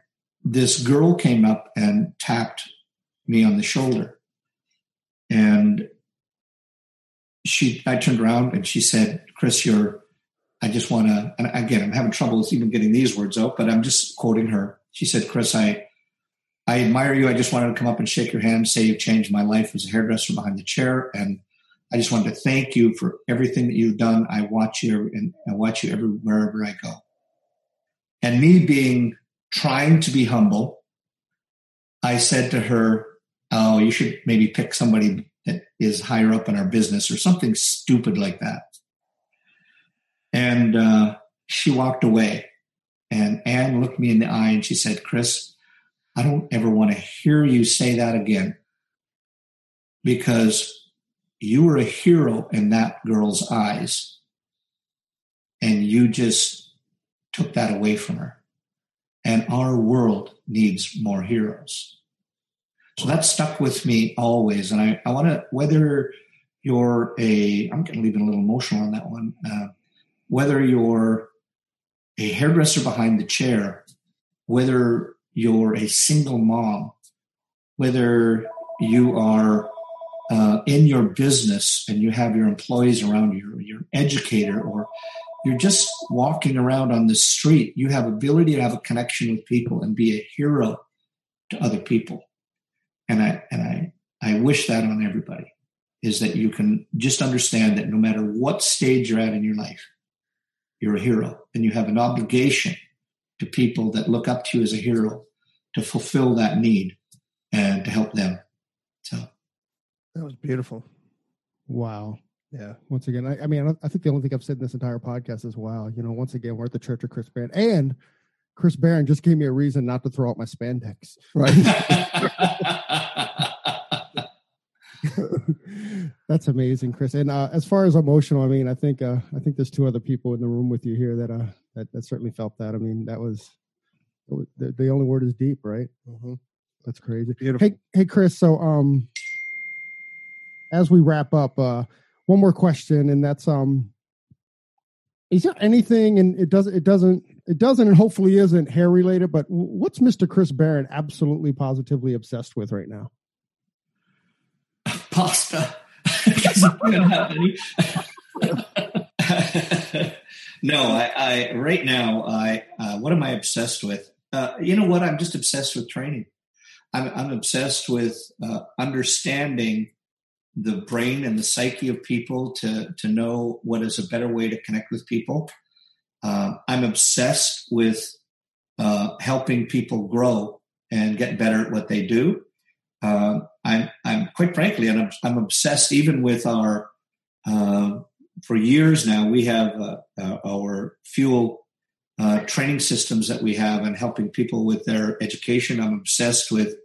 this girl came up and tapped me on the shoulder and she, I turned around and she said, Chris, you're, I just want to, and again, I'm having trouble even getting these words out, but I'm just quoting her. She said, Chris, I, I admire you. I just wanted to come up and shake your hand, say you've changed my life as a hairdresser behind the chair. And I just wanted to thank you for everything that you've done. I watch you and I watch you every, wherever I go. And me being trying to be humble, I said to her, oh, you should maybe pick somebody that is higher up in our business or something stupid like that. And uh, she walked away. And Anne looked me in the eye and she said, Chris, I don't ever want to hear you say that again because you were a hero in that girl's eyes. And you just took that away from her. And our world needs more heroes. So that stuck with me always. And I, I want to, whether you're a, I'm getting even a little emotional on that one, uh, whether you're a hairdresser behind the chair, whether you're a single mom, whether you are uh, in your business and you have your employees around you, or you're an educator, or you're just walking around on the street, you have ability to have a connection with people and be a hero to other people and I and I I wish that on everybody is that you can just understand that no matter what stage you're at in your life, you're a hero and you have an obligation to people that look up to you as a hero to fulfill that need and to help them. So that was beautiful. Wow. Yeah. Once again, I, I mean, I, I think the only thing I've said in this entire podcast is, wow, you know, once again, we're at the Church of Chris Barron. And Chris Barron just gave me a reason not to throw out my spandex. Right. That's amazing, Chris. And uh, as far as emotional, I mean, I think uh, I think there's two other people in the room with you here that uh, that, that certainly felt that. I mean, that was, the, the, only word is deep, right? Mm-hmm. That's crazy. Beautiful. Hey, hey, Chris. So, um, as we wrap up, uh, one more question, and that's um, is there anything, and it doesn't, it doesn't, it doesn't, and hopefully isn't hair related, but what's Mister Chris Barron absolutely positively obsessed with right now? Pasta. no, I, I, right now I uh, what am I obsessed with? Uh, you know what? I'm just obsessed with training. I'm, I'm obsessed with uh, understanding the brain and the psyche of people to to know what is a better way to connect with people. Uh, I'm obsessed with uh, helping people grow and get better at what they do. Uh, I'm, I'm quite frankly, and I'm, I'm obsessed even with our. Uh, for years now, we have uh, uh, our fuel training systems that we have and helping people with their education. I'm obsessed with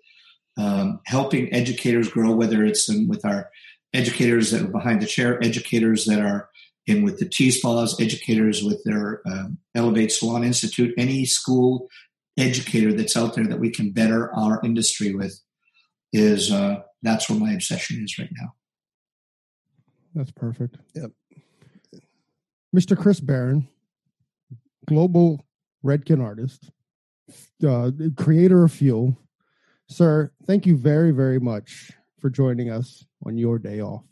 um, helping educators grow, whether it's in, with our educators that are behind the chair, educators that are in with the TSPAs, educators with their um, Elevate Salon Institute, any school educator that's out there that we can better our industry with is uh, that's where my obsession is right now. That's perfect. Yep. Mr. Chris Barron, global Redken artist, uh, creator of Fuel. Sir, thank you very, very much for joining us on your day off.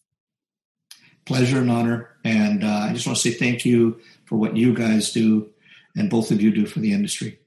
Pleasure and honor. And uh, I just want to say thank you for what you guys do and both of you do for the industry.